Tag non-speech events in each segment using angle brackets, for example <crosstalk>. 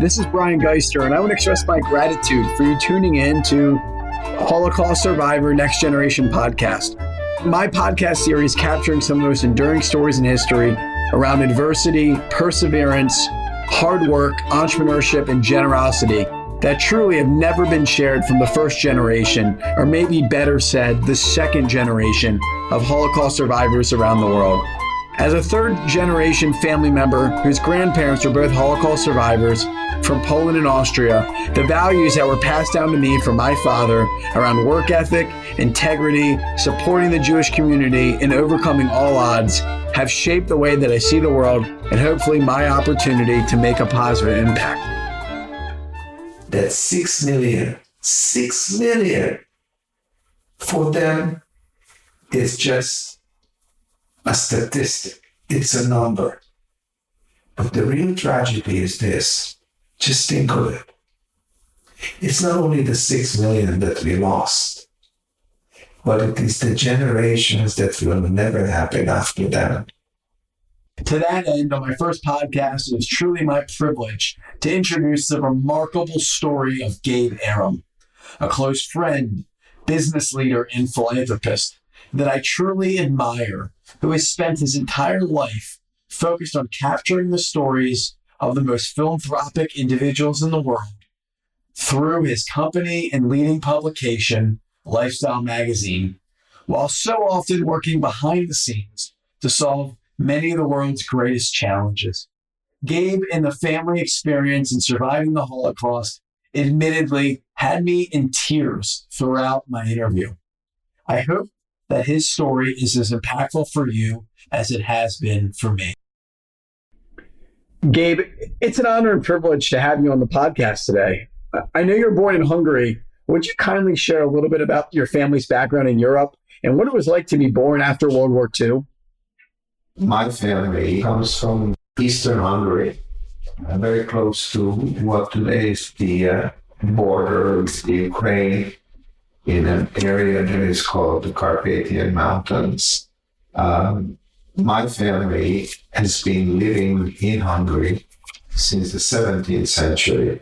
This is Brian Geister, and I want to express my gratitude for you tuning in to Holocaust Survivor Next Generation podcast. My podcast series capturing some of the most enduring stories in history around adversity, perseverance, hard work, entrepreneurship, and generosity that truly have never been shared from the first generation, or maybe better said, the second generation of Holocaust survivors around the world. As a third generation family member whose grandparents were both Holocaust survivors from Poland and Austria, the values that were passed down to me from my father around work ethic, integrity, supporting the Jewish community, and overcoming all odds have shaped the way that I see the world and hopefully my opportunity to make a positive impact. That six million, six million for them is just a statistic, it's a number. But the real tragedy is this just think of it. It's not only the six million that we lost, but it is the generations that will never happen after that. To that end, on my first podcast, it was truly my privilege to introduce the remarkable story of Gabe Aram, a close friend, business leader, and philanthropist that I truly admire, who has spent his entire life focused on capturing the stories of the most philanthropic individuals in the world through his company and leading publication, Lifestyle Magazine, while so often working behind the scenes to solve many of the world's greatest challenges. Gabe and the family experience in surviving the Holocaust admittedly had me in tears throughout my interview. I hope that his story is as impactful for you as it has been for me. Gabe, it's an honor and privilege to have you on the podcast today. I know you're born in Hungary. Would you kindly share a little bit about your family's background in Europe and what it was like to be born after World War II? My family comes from Eastern Hungary, uh, very close to what today is the uh, border with the Ukraine in an area that is called the Carpathian Mountains. Um, my family has been living in Hungary since the 17th century.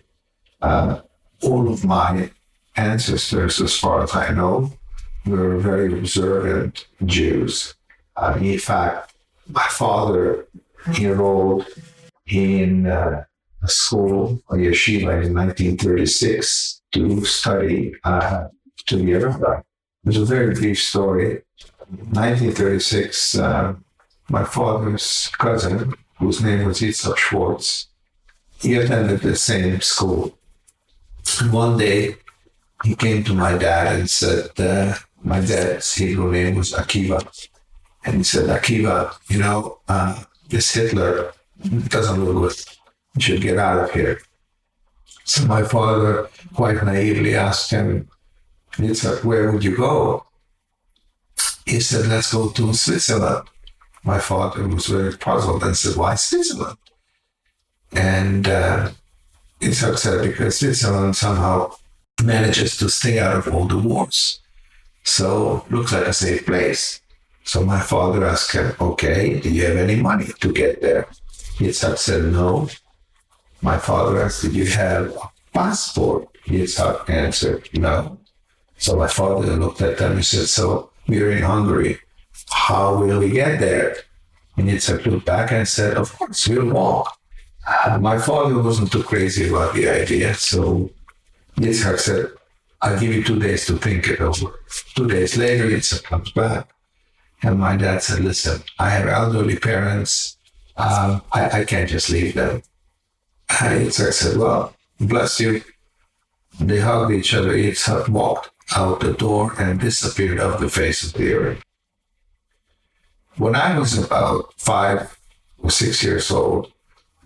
Uh, all of my ancestors, as far as I know, were very observant Jews. Uh, in fact, my father enrolled in uh, a school, a yeshiva, in 1936 to study uh, to the It was a very brief story. 1936, uh, my father's cousin, whose name was Yitzhak Schwartz, he attended the same school. And one day, he came to my dad and said, uh, my dad's Hebrew name was Akiva. And he said, Akiva, you know, uh, this Hitler doesn't look good. You should get out of here. So my father quite naively asked him, Yitzhak, where would you go? He said, let's go to Switzerland. My father was very puzzled and said, why Switzerland? And uh, Yitzhak said, because Switzerland somehow manages to stay out of all the wars. So looks like a safe place. So my father asked him, okay, do you have any money to get there? Yitzhak said, no. My father asked, do you have a passport? Yitzhak answered, no. So my father looked at them and said, so we're in Hungary. How will we get there? And Yitzhak looked back and said, of course, we'll walk. Uh, my father wasn't too crazy about the idea. So Yitzhak said, I'll give you two days to think it over. Two days later, Yitzhak comes back. And my dad said, listen, I have elderly parents. Um, I, I can't just leave them. And Yitzhak said, well, bless you. They hugged each other. Yitzhak walked out the door and disappeared off the face of the earth. When I was about five or six years old,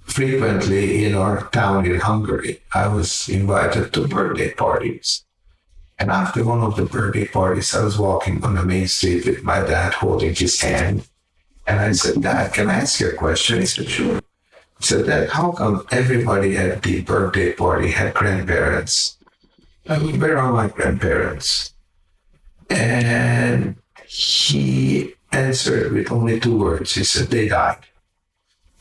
frequently in our town in Hungary, I was invited to birthday parties. And after one of the birthday parties, I was walking on the main street with my dad holding his hand. And I said, Dad, can I ask you a question? He said, Sure. He said, Dad, how come everybody at the birthday party had grandparents? I mean, where are my grandparents? And he answered with only two words. He said, They died.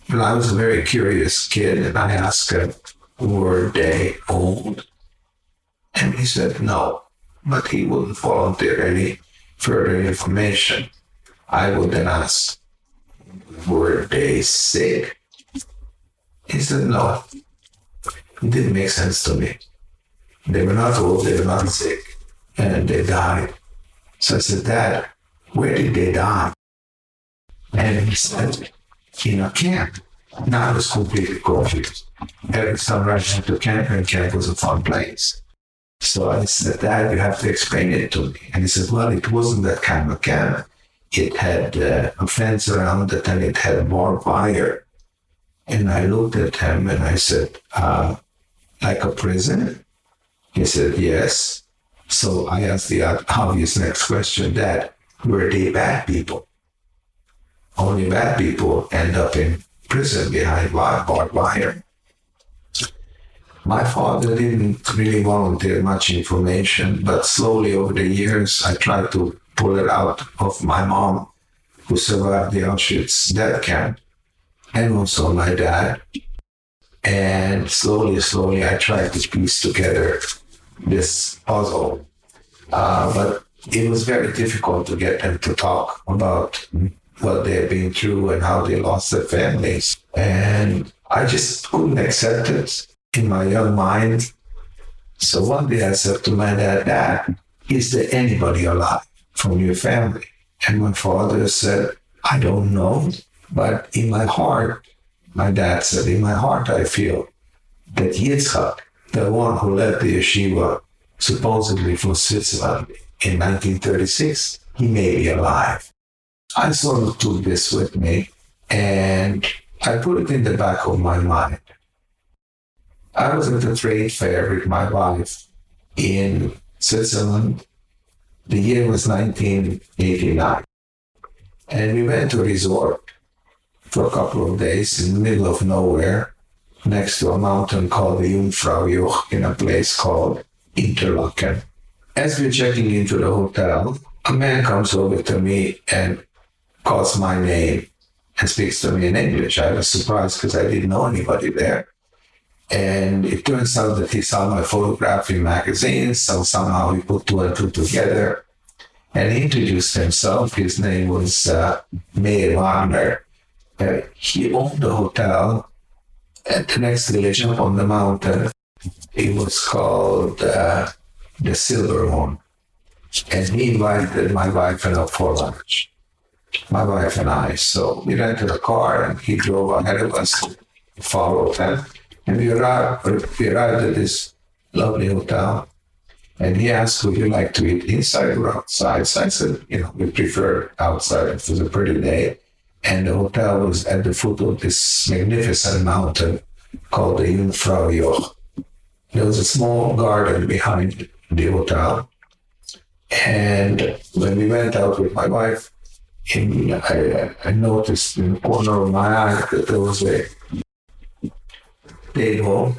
And I was a very curious kid, and I asked him, were they old? And he said, no, but he wouldn't volunteer any further information. I would then ask, were they sick? He said, no. It didn't make sense to me. They were not old, they were not sick, and they died. So I said, Dad, where did they die? And he said, in a camp. Now I was completely confused. Every summer I went to camp, and camp was a fun place. So I said, Dad, you have to explain it to me. And he said, Well, it wasn't that kind of camp. It had uh, a fence around it and it had barbed wire. And I looked at him and I said, uh, Like a prison? He said, Yes. So I asked the obvious next question, Dad, were they bad people? Only bad people end up in prison behind barbed wire. My father didn't really volunteer much information, but slowly over the years, I tried to pull it out of my mom, who survived the Auschwitz death camp, and also my dad. And slowly, slowly, I tried to piece together this puzzle. Uh, but it was very difficult to get them to talk about what they've been through and how they lost their families. And I just couldn't accept it in my young mind. So one day I said to my dad, Dad, is there anybody alive from your family? And my father said, I don't know. But in my heart, my dad said, in my heart, I feel that Yitzhak, the one who led the yeshiva supposedly from Switzerland in 1936, he may be alive. I sort of took this with me and I put it in the back of my mind. I was at a trade fair with my wife in Switzerland. The year was 1989. And we went to a resort for a couple of days in the middle of nowhere next to a mountain called the Jungfraujoch in a place called Interlaken. As we're checking into the hotel, a man comes over to me and calls my name and speaks to me in English. I was surprised because I didn't know anybody there. And it turns out that he saw my photograph in magazines, so somehow he put two and two together. And he introduced himself. His name was uh, Meir Wagner. Uh, he owned the hotel at the next village up on the mountain. It was called uh, the Silver One. And he invited my wife and I for lunch. My wife and I. So we rented a car and he drove ahead of us, followed him. And we arrived, we arrived at this lovely hotel. And he asked, would you like to eat inside or outside? So I said, you know, we prefer outside. It was a pretty day. And the hotel was at the foot of this magnificent mountain called the Jungfraujoch. There was a small garden behind the hotel. And when we went out with my wife, in, I, I noticed in the corner of my eye that there was a table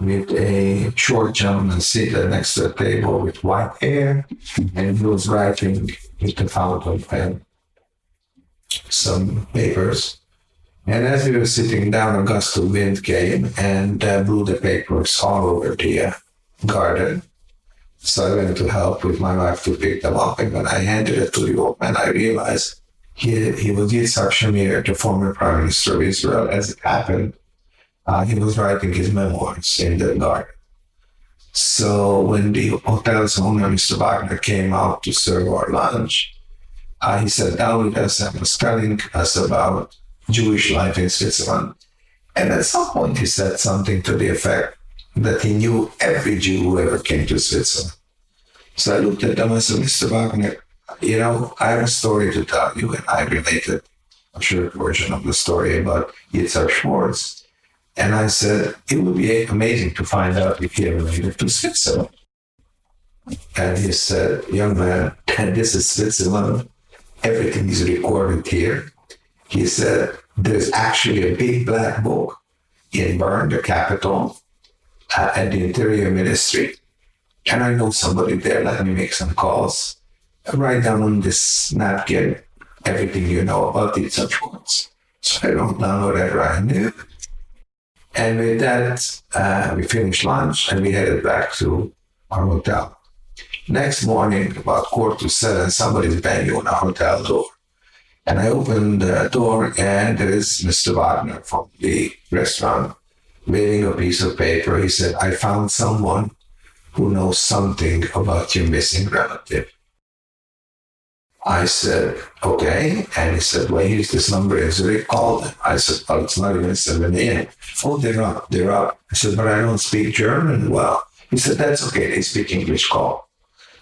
with a short gentleman seated next to the table with white hair, and he was writing with a fountain pen some papers. And as we were sitting down, a gust of wind came and uh, blew the papers all over the uh, garden. So I went to help with my wife to pick them up. And when I handed it to the old man, I realized he, he was Yitzhak Shamir, the former prime minister of Israel. As it happened, uh, he was writing his memoirs in the garden. So when the hotel's owner, Mr. Wagner, came out to serve our lunch, uh, he sat down with us and was telling us about Jewish life in Switzerland. And at some point, he said something to the effect that he knew every Jew who ever came to Switzerland. So I looked at him and said, Mr. Wagner, you know, I have a story to tell you, and I related a short version of the story about Yitzhak Schwartz. And I said, it would be amazing to find out if he ever made it to Switzerland. And he said, young man, <laughs> this is Switzerland. Everything is recorded here. He said, there's actually a big black book in Bern, the capital, uh, at the Interior Ministry. And I know somebody there. Let me make some calls. Write down on this napkin everything you know about these ones. So I don't download that right now. And with that, uh, we finished lunch and we headed back to our hotel. Next morning, about quarter to seven, somebody's banging on our hotel door. And I opened the door and there is Mr. Wagner from the restaurant waving a piece of paper. He said, I found someone who knows something about your missing relative. I said, okay. And he said, well, here's this number. Is it called? I said, well, it's not even 7 a.m. Oh, they're up. They're up. I said, but I don't speak German. Well, he said, that's okay. They speak English. Call.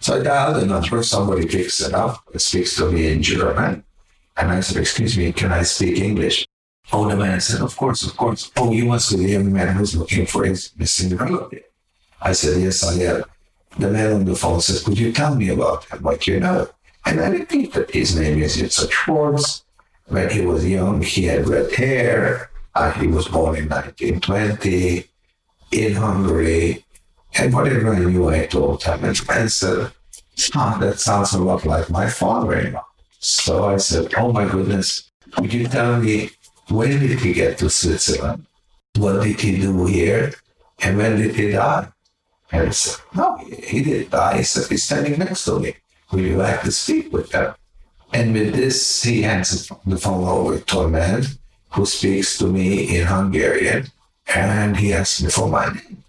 So I dialed the number. Somebody picks it up. Speaks to me in German. And I said, excuse me, can I speak English? Oh, the man said, of course, of course. Oh, you must be the young man who's looking for his missing relative. I said, yes, I am. The man on the phone said, could you tell me about him, what you know? And I repeated, his name is Yitzhak Schwartz. When he was young, he had red hair. Uh, he was born in 1920 in Hungary. And whatever I knew, I told him. And man said, ah, that sounds a lot like my father-in-law. So I said, oh my goodness, would you tell me when did he get to Switzerland? What did he do here? And when did he die? And he said, no, he didn't die. He said, he's standing next to me. Would you like to speak with him? And with this, he hands the phone over to a man who speaks to me in Hungarian. And he asked me for my name.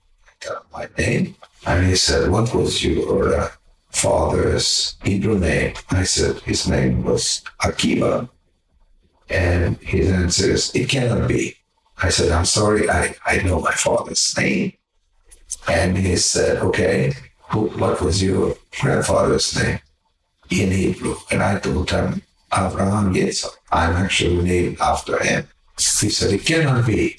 My name. And he said, what was your uh, father's Hebrew name? I said, his name was Akiva. And he answer is, it cannot be. I said, I'm sorry, I, I know my father's name. And he said, okay, who, what was your grandfather's name in Hebrew? And I told him, Abraham Yitzhak. I'm actually named after him. He said, it cannot be.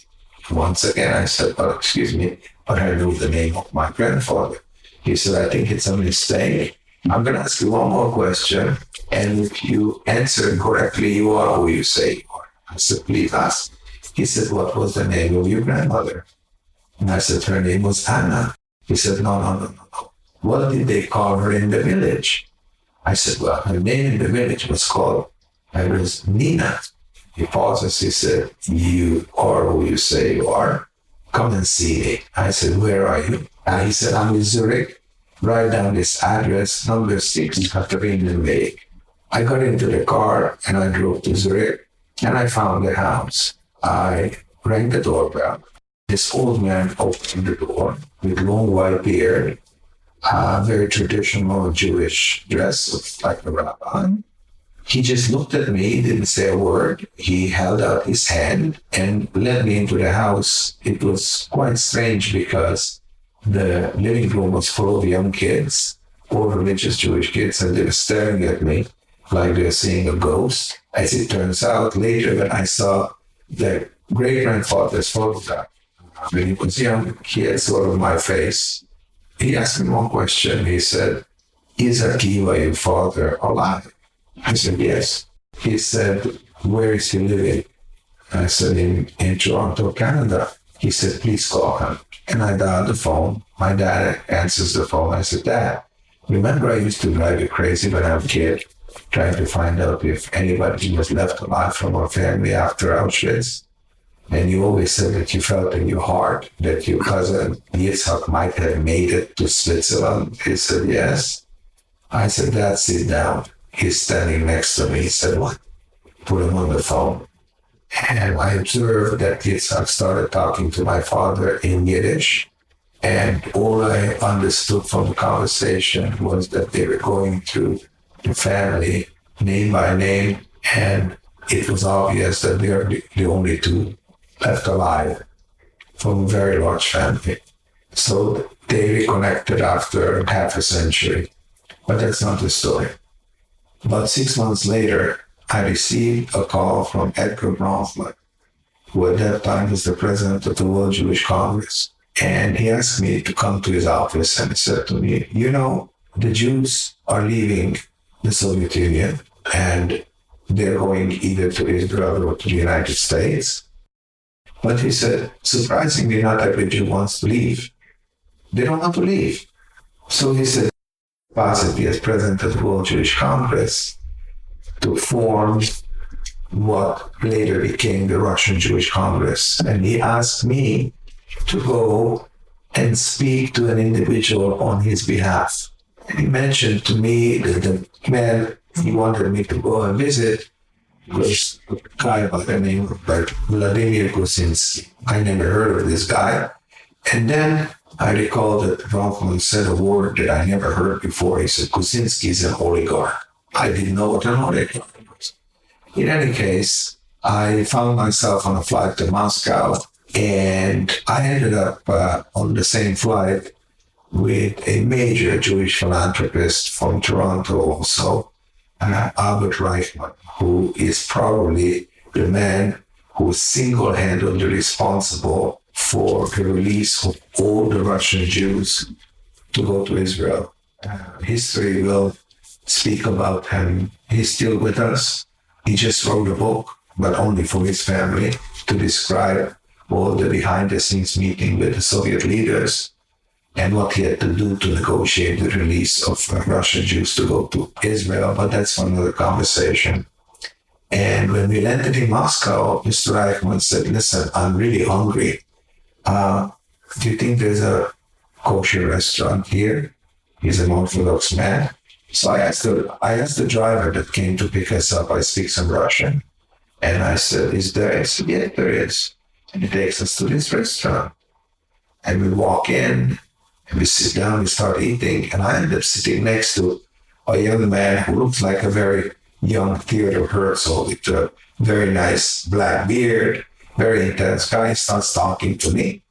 Once again, I said, well, excuse me, I know the name of my grandfather. He said, I think it's a mistake. I'm going to ask you one more question. And if you answer correctly, you are who you say you are. I said, please ask. He said, what was the name of your grandmother? And I said, her name was Anna. He said, no, no, no, no. What did they call her in the village? I said, well, her name in the village was called, it was Nina. He pauses. He said, you are who you say you are. Come and see me. I said, where are you? And he said, I'm in Zurich. Write down this address, number six, Katharinenweg. I got into the car and I drove to Zurich and I found the house. I rang the doorbell. This old man opened the door with long white beard, a very traditional Jewish dress, like a rabbi. He just looked at me, didn't say a word. He held out his hand and led me into the house. It was quite strange because the living room was full of young kids, all religious Jewish kids, and they were staring at me like they were seeing a ghost. As it turns out, later when I saw the great grandfather's photograph, when he was young, he had sort of my face. He asked me one question. He said, Is Akiva your father alive? I said, Yes. He said, Where is he living? I said, In, in Toronto, Canada. He said, Please call him. And I dialed the phone. My dad answers the phone. I said, Dad, remember I used to drive you crazy when I was a kid, trying to find out if anybody was left alive from our family after Auschwitz? And you always said that you felt in your heart that your cousin Yitzhak might have made it to Switzerland. He said, Yes. I said, Dad, sit down. He's standing next to me. He said, What? Put him on the phone. And I observed that Yitzhak started talking to my father in Yiddish. And all I understood from the conversation was that they were going through the family name by name. And it was obvious that they are the only two left alive from a very large family. So they reconnected after half a century. But that's not the story. About six months later, I received a call from Edgar Bronfman, who at that time was the president of the World Jewish Congress. And he asked me to come to his office and he said to me, You know, the Jews are leaving the Soviet Union and they're going either to Israel or to the United States. But he said, surprisingly, not every Jew wants to leave. They don't want to leave. So he said, possibly as president of the World Jewish Congress, to form what later became the Russian Jewish Congress. And he asked me to go and speak to an individual on his behalf. And he mentioned to me that the man he wanted me to go and visit was a guy by the name of Vladimir Gusinsky. I never heard of this guy. And then I recall that Bronfman said a word that I never heard before. He said, Gusinsky is an oligarch. I didn't know what an oligarch was. In any case, I found myself on a flight to Moscow and I ended up uh, on the same flight with a major Jewish philanthropist from Toronto also, uh, Albert Reichmann, who is probably the man who single-handedly responsible for the release of all the Russian Jews to go to Israel. Uh, history will speak about him. He's still with us. He just wrote a book, but only for his family, to describe all the behind the scenes meeting with the Soviet leaders and what he had to do to negotiate the release of Russian Jews to go to Israel. But that's another conversation. And when we landed in Moscow, Mr. Reichmann said, Listen, I'm really hungry. Uh, do you think there's a kosher restaurant here? He's an Orthodox man. So I asked the I asked the driver that came to pick us up. I speak some Russian, and I said, "Is there?" He said, "Yeah, there is." And he takes us to this restaurant, and we walk in, and we sit down, we start eating, and I end up sitting next to a young man who looks like a very young Theodore Herzl with a very nice black beard, very intense guy. Starts talking to me.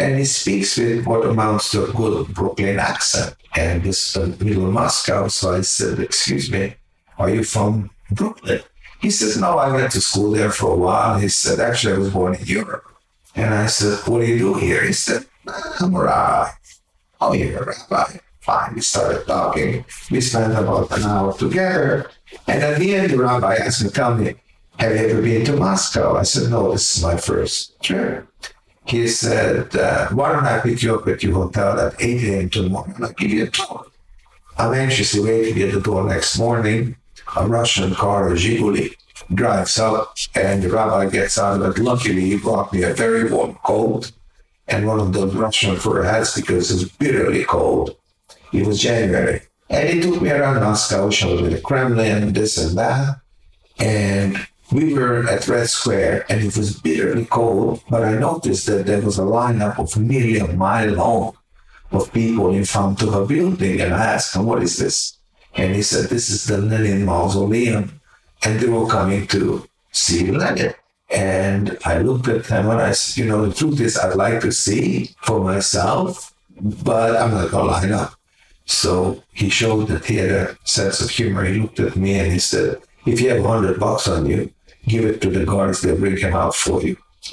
And he speaks with what amounts to a good Brooklyn accent. And this is middle of Moscow. So I said, Excuse me, are you from Brooklyn? He says, No, I went to school there for a while. He said, Actually, I was born in Europe. And I said, What do you do here? He said, ah, I'm a rabbi. Oh, you're a rabbi. Fine. We started talking. We spent about an hour together. And at the end, the rabbi asked me, Tell me, have you ever been to Moscow? I said, No, this is my first trip. He said, uh, Why don't I pick you up at your hotel at 8 a.m. tomorrow and I'll give you a tour? I'm anxiously waiting at the door next morning. A Russian car, a Zhiguli, drives up and the rabbi gets out of it. Luckily, he brought me a very warm coat and one of those Russian fur hats because it's bitterly cold. It was January. And he took me around Moscow, showed me the Kremlin, this and that. And we were at Red Square and it was bitterly cold, but I noticed that there was a lineup of nearly a mile long of people in front of a building. And I asked him, What is this? And he said, This is the Lenin Mausoleum. And they were coming to see Lenin. And I looked at them and I said, You know, the truth is, I'd like to see for myself, but I'm not to line up. So he showed that he had a sense of humor. He looked at me and he said, If you have 100 bucks on you, give it to the guards, they'll bring him out for you. <laughs>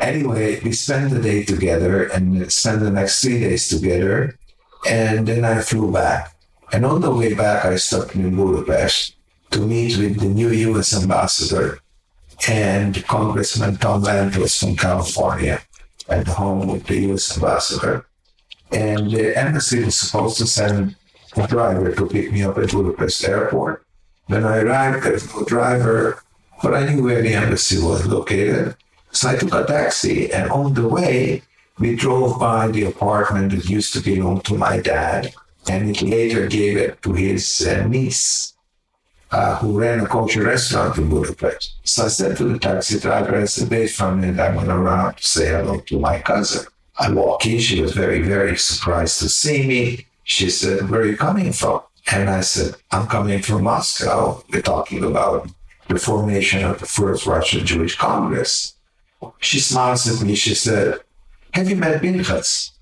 anyway, we spent the day together and spent the next three days together. And then I flew back. And on the way back, I stopped in Budapest to meet with the new US ambassador and Congressman Tom Lantos from California at the home with the US ambassador. And the embassy was supposed to send a driver to pick me up at Budapest airport. When I arrived, there no driver but I knew where the embassy was located. So I took a taxi, and on the way, we drove by the apartment that used to belong to my dad, and he later gave it to his uh, niece, uh, who ran a kosher restaurant in Budapest. So I said to the taxi driver, I said, wait for a minute, to run out to say hello to my cousin. I walk in, she was very, very surprised to see me. She said, where are you coming from? And I said, I'm coming from Moscow. We're talking about the formation of the first Russian Jewish Congress. She smiles at me. She said, Have you met Pinchas?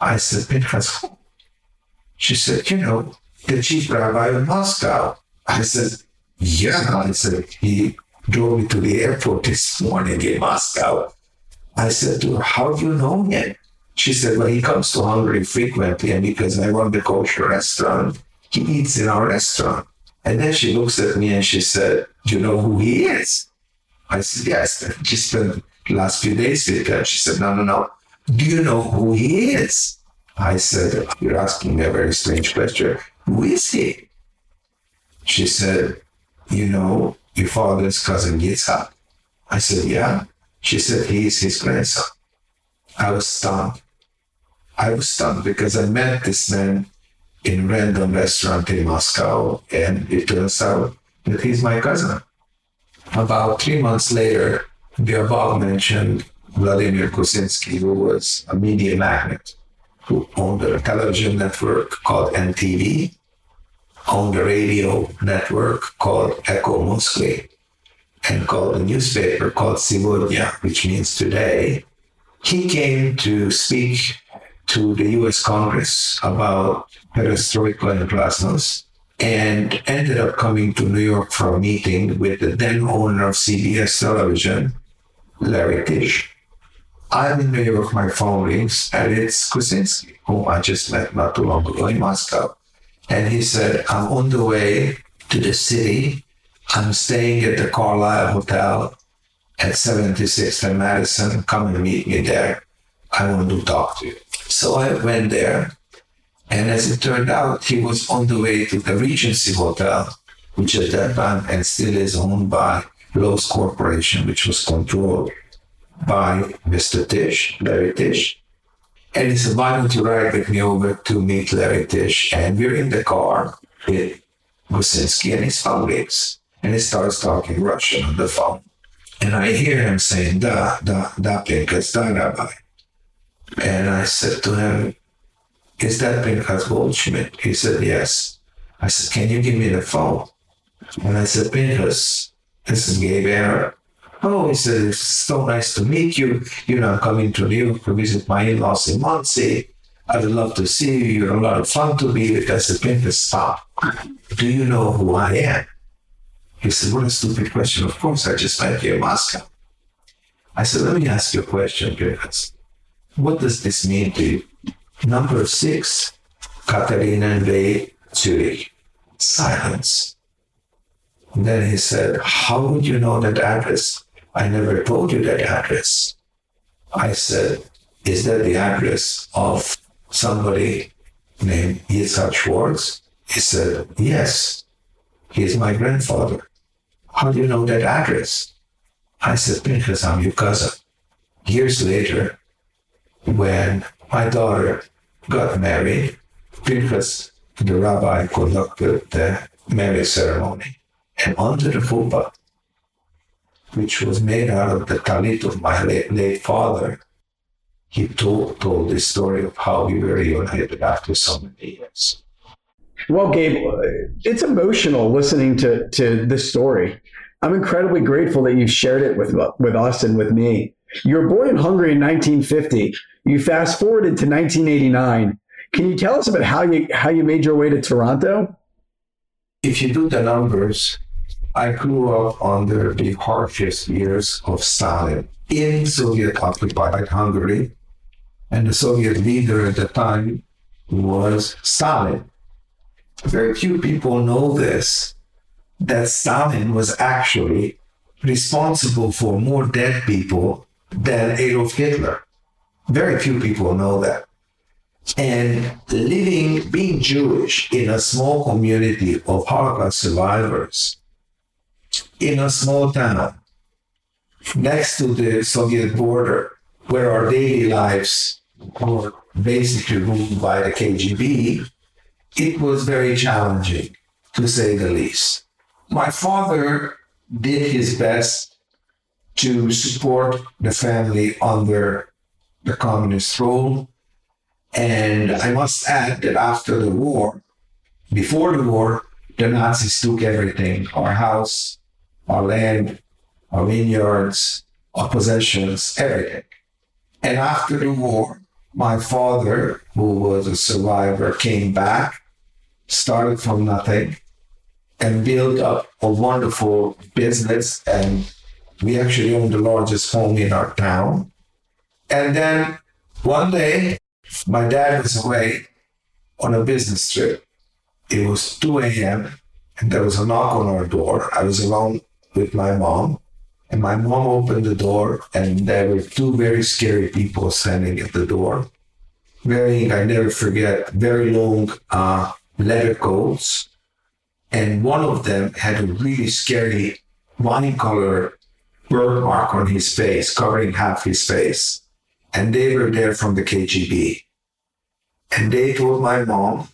I said, Pinchas? She said, You know, the chief rabbi of Moscow. I said, Yeah. I said, He drove me to the airport this morning in Moscow. I said to her, How do you know him? She said, Well, he comes to Hungary frequently, and because I run the kosher restaurant, he eats in our restaurant. And then she looks at me and she said, Do you know who he is? I said, Yes. She spent the last few days with him. She said, No, no, no. Do you know who he is? I said, You're asking me a very strange question. Who is he? She said, You know, your father's cousin Yitzhak? I said, Yeah. She said, He is his grandson. I was stunned. I was stunned because I met this man in random restaurant in Moscow, and it turns out that he's my cousin. About three months later, the above mentioned Vladimir Gusinsky, who was a media magnate, who owned a television network called NTV, owned a radio network called Echo Moskvy, and called a newspaper called Segodnya, which means today. He came to speak to the US Congress about perestroika and glasnost and ended up coming to New York for a meeting with the then owner of CBS television, Larry Tisch. I'm in New York, my phone rings, and it's Gusinsky, whom I just met not too long ago in Moscow. And he said, I'm on the way to the city. I'm staying at the Carlyle Hotel at 76th and Madison. Come and meet me there. I want to talk to you. So I went there. And as it turned out, he was on the way to the Regency Hotel, which at that time and still is owned by Loews Corporation, which was controlled by Mr. Tisch, Larry Tisch. And he said, why don't you ride with me over to meet Larry Tisch? And we're in the car with Gusinsky and his colleagues. And he starts talking Russian on the phone. And I hear him saying, da, da, da, Pinchas, da, rabbi. And I said to him, is that Pinchas Goldschmidt? He said, yes. I said, can you give me the phone? And I said, Pinchas, this is Gabe Aram. Oh, he said, it's so nice to meet you. You know, I'm coming to New York to visit my in Monsey. I would love to see you. You're a lot of fun to be with. I said, Pinchas, stop. Do you know who I am? He said, what a stupid question. Of course, I just met you in Moscow. I said, let me ask you a question, Pinchas. What does this mean to you? Number six, Katharinenweg, Zurich. Silence. And then he said, How would you know that address? I never told you that address. I said, Is that the address of somebody named Yitzhak Schwartz? He said, Yes. He's my grandfather. How do you know that address? I said, Because I'm your cousin. Years later, when my daughter got married, because the rabbi conducted the marriage ceremony, and under the chuppah, which was made out of the talit of my late, late father, he told, told the story of how we were reunited after so many years. Well, Gabe, it's emotional listening to, to this story. I'm incredibly grateful that you've shared it with, with us and with me. You were born in Hungary in 1950. You fast forwarded to 1989. Can you tell us about how you how you made your way to Toronto? If you do the numbers, I grew up under the harshest years of Stalin in Soviet occupied Hungary. And the Soviet leader at the time was Stalin. Very few people know this that Stalin was actually responsible for more dead people than Adolf Hitler. Very few people know that. And living, being Jewish in a small community of Holocaust survivors in a small town next to the Soviet border, where our daily lives were basically ruled by the KGB, it was very challenging, to say the least. My father did his best to support the family under the communist rule. And I must add that after the war, before the war, the Nazis took everything our house, our land, our vineyards, our possessions, everything. And after the war, my father, who was a survivor, came back, started from nothing, and built up a wonderful business. And we actually owned the largest home in our town. And then one day, my dad was away on a business trip. It was 2 a.m. and there was a knock on our door. I was alone with my mom. And my mom opened the door, and there were two very scary people standing at the door, wearing, I never forget, very long uh, leather coats. And one of them had a really scary wine color birthmark on his face, covering half his face. And they were there from the KGB. And they told my mom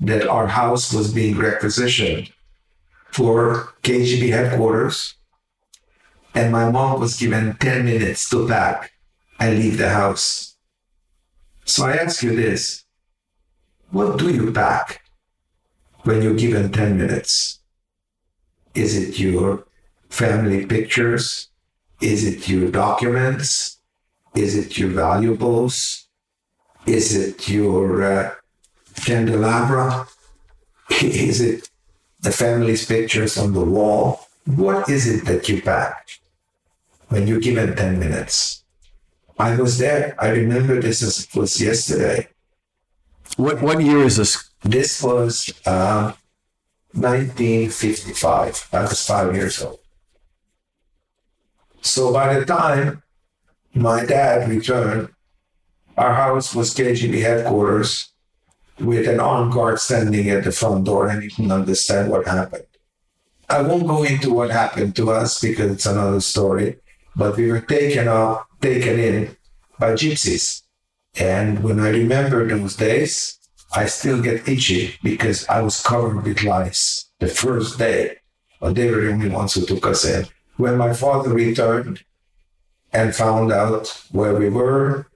that our house was being requisitioned for KGB headquarters. And my mom was given 10 minutes to pack and leave the house. So I ask you this what do you pack when you're given 10 minutes? Is it your family pictures? Is it your documents? Is it your valuables? Is it your uh, candelabra? <laughs> Is it the family's pictures on the wall? What is it that you pack when you give it 10 minutes? I was there. I remember this as it was yesterday. What what year is this? This was uh, 1955. I was five years old. So by the time my dad returned, our house was KGB headquarters with an armed guard standing at the front door and he couldn't understand what happened. I won't go into what happened to us because it's another story, but we were taken up, taken in by gypsies. And when I remember those days, I still get itchy because I was covered with lice the first day, but they were the only ones who took us in. When my father returned and found out where we were,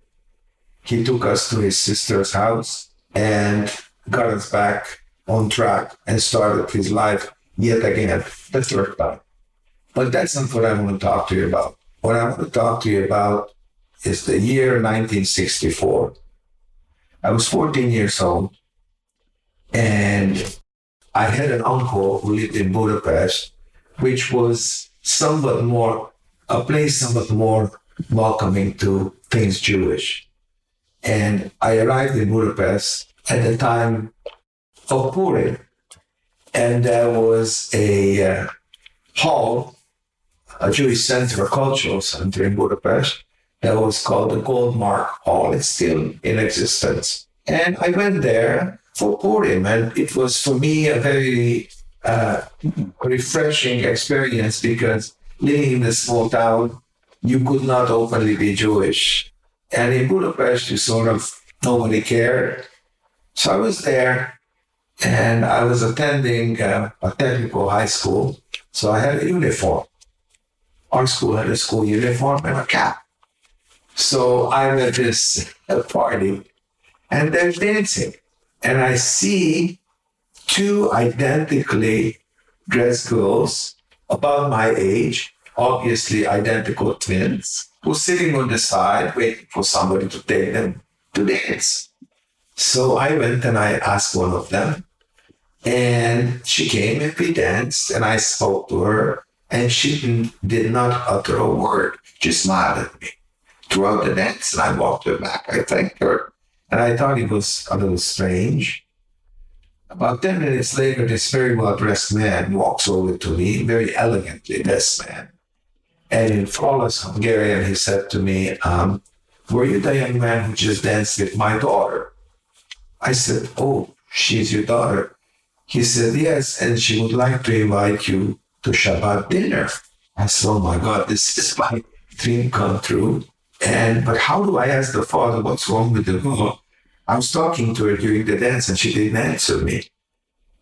he took us to his sister's house and got us back on track and started his life yet again, the third time. But that's not what I want to talk to you about. What I want to talk to you about is the year 1964. I was 14 years old and I had an uncle who lived in Budapest, which was somewhat more, a place somewhat more welcoming to things Jewish. And I arrived in Budapest at the time of Purim. And there was a uh, hall, a Jewish center, a cultural center in Budapest, that was called the Goldmark Hall. It's still in existence. And I went there for Purim, and it was for me a very uh, refreshing experience because living in a small town, you could not openly be Jewish. And in Budapest, you sort of nobody cared. So I was there and I was attending uh, a technical high school. So I had a uniform. Our school had a school uniform and a cap. So I'm at this <laughs> party and they're dancing. And I see two identically dressed girls about my age, obviously identical twins, who were sitting on the side waiting for somebody to take them to dance. So I went and I asked one of them, and she came and we danced, and I spoke to her, and she did not utter a word, She smiled at me throughout the dance, and I walked her back. I thanked her, and I thought it was a little strange. About 10 minutes later, this very well dressed man walks over to me, very elegantly dressed man. And in flawless Hungarian, he said to me, um, Were you the young man who just danced with my daughter? I said, Oh, she's your daughter. He said, Yes, and she would like to invite you to Shabbat dinner. I said, Oh my God, this is my dream come true. And but how do I ask the father what's wrong with the girl? I was talking to her during the dance and she didn't answer me.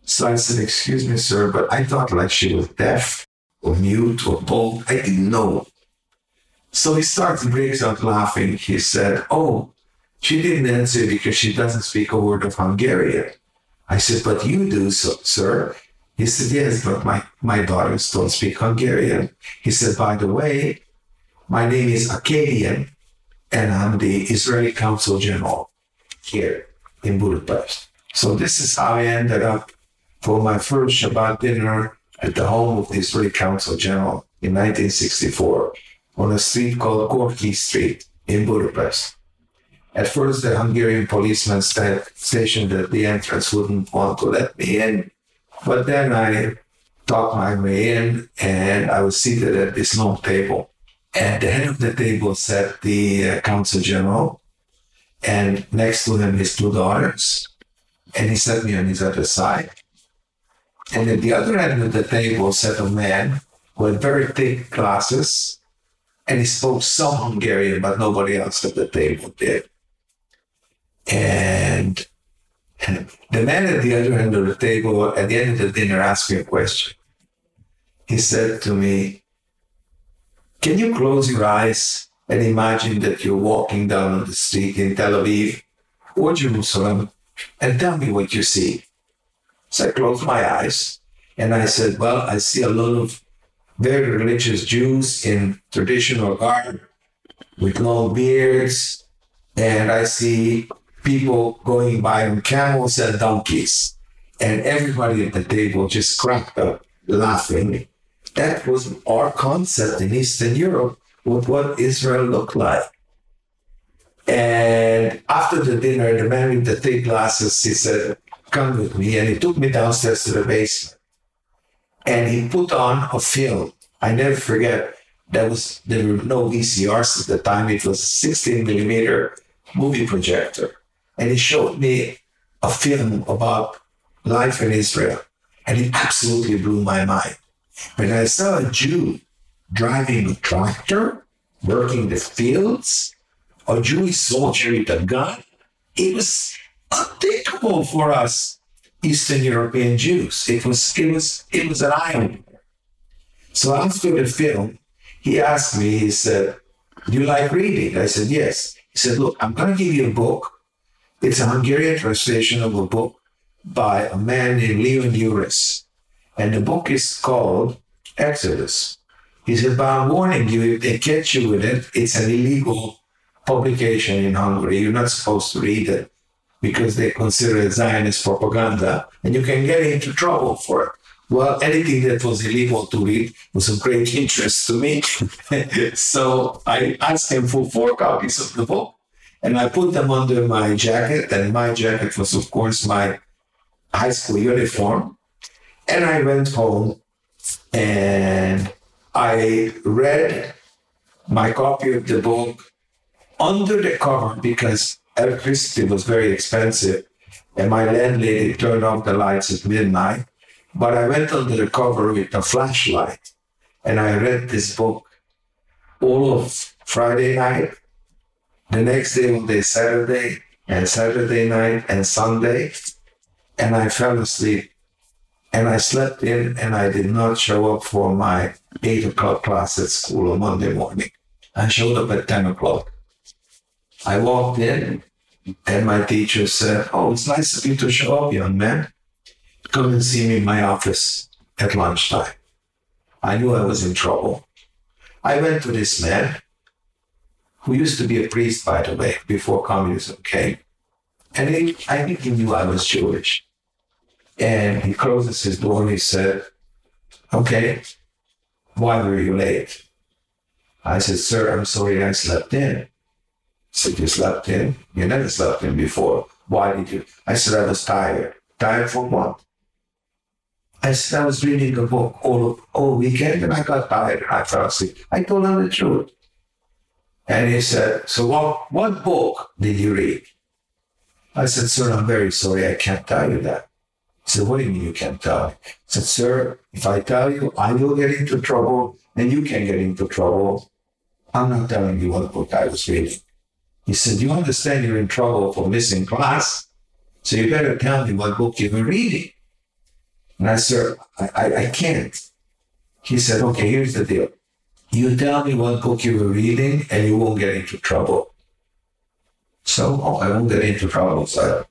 So I said, Excuse me, sir, but I thought like she was deaf or mute or bold. I didn't know. So he starts breaks out laughing. He said, Oh, she didn't answer because she doesn't speak a word of Hungarian. I said, But you do, so, sir. He said, Yes, but my, my daughters don't speak Hungarian. He said, By the way, my name is Akadian, and I'm the Israeli Consul General here in Budapest. So this is how I ended up for my first Shabbat dinner at the home of the Israeli Council General in 1964 on a street called Gorky Street in Budapest. At first, the Hungarian policeman st- stationed at the entrance wouldn't want to let me in, but then I talked my way in and I was seated at this long table. At the head of the table sat the uh, Consul General, and next to him his two daughters, and he sat me on his other side. And at the other end of the table sat a man with very thick glasses, and he spoke some Hungarian, but nobody else at the table did. And <laughs> the man at the other end of the table at the end of the dinner asked me a question. He said to me, Can you close your eyes and imagine that you're walking down the street in Tel Aviv or Jerusalem and tell me what you see? So I closed my eyes and I said, Well, I see a lot of very religious Jews in traditional garb with long beards, and I see people going by on camels and donkeys. And everybody at the table just cracked up laughing. That was our concept in Eastern Europe what Israel looked like. And after the dinner, the man with the thick glasses, he said, Come with me. And he took me downstairs to the basement and he put on a film. I never forget. That was there were no VCRs at the time. It was a 16 millimeter movie projector, and he showed me a film about life in Israel, and it absolutely blew my mind. When I saw a Jew driving a tractor, working the fields, a Jewish soldier with a gun, it was unthinkable for us Eastern European Jews. It was it was it was an eye So after the film, he asked me, he said, Do you like reading? I said, Yes. He said, Look, I'm gonna give you a book. It's a Hungarian translation of a book by a man named Leon Uris. And the book is called Exodus. He said, but I'm warning you, if they catch you with it, it's an illegal publication in Hungary. You're not supposed to read it because they consider it Zionist propaganda, and you can get into trouble for it. Well, anything that was illegal to read was of great interest to me. <laughs> so I asked him for four copies of the book, and I put them under my jacket, and my jacket was, of course, my high school uniform. And I went home and I read my copy of the book under the cover because electricity was very expensive, and my landlady turned off the lights at midnight. But I went under the cover with a flashlight, and I read this book all of Friday night. The next day was Saturday, and Saturday night and Sunday, and I fell asleep. And I slept in, and I did not show up for my eight o'clock class at school on Monday morning. I showed up at 10 o'clock. I walked in and my teacher said, Oh, it's nice of you to show up, young man. Come and see me in my office at lunchtime. I knew I was in trouble. I went to this man, who used to be a priest, by the way, before communism came. And he, I think he knew I was Jewish. And he closes his door and he said, Okay, why were you late? I said, Sir, I'm sorry I slept in. He said, you slept in? You never slept in before. Why did you? I said, I was tired. Tired for what? I said, I was reading a book all, all weekend and I got tired I fell asleep. I told him the truth. And he said, So what, what book did you read? I said, Sir, I'm very sorry. I can't tell you that. He said, What do you mean you can't tell? I said, Sir, if I tell you, I will get into trouble and you can get into trouble. I'm not telling you what book I was reading. He said, You understand you're in trouble for missing class? So you better tell me what book you were reading. And I said, I, I, I can't. He said, Okay, here's the deal. You tell me what book you were reading and you won't get into trouble. So, oh, I won't get into trouble. So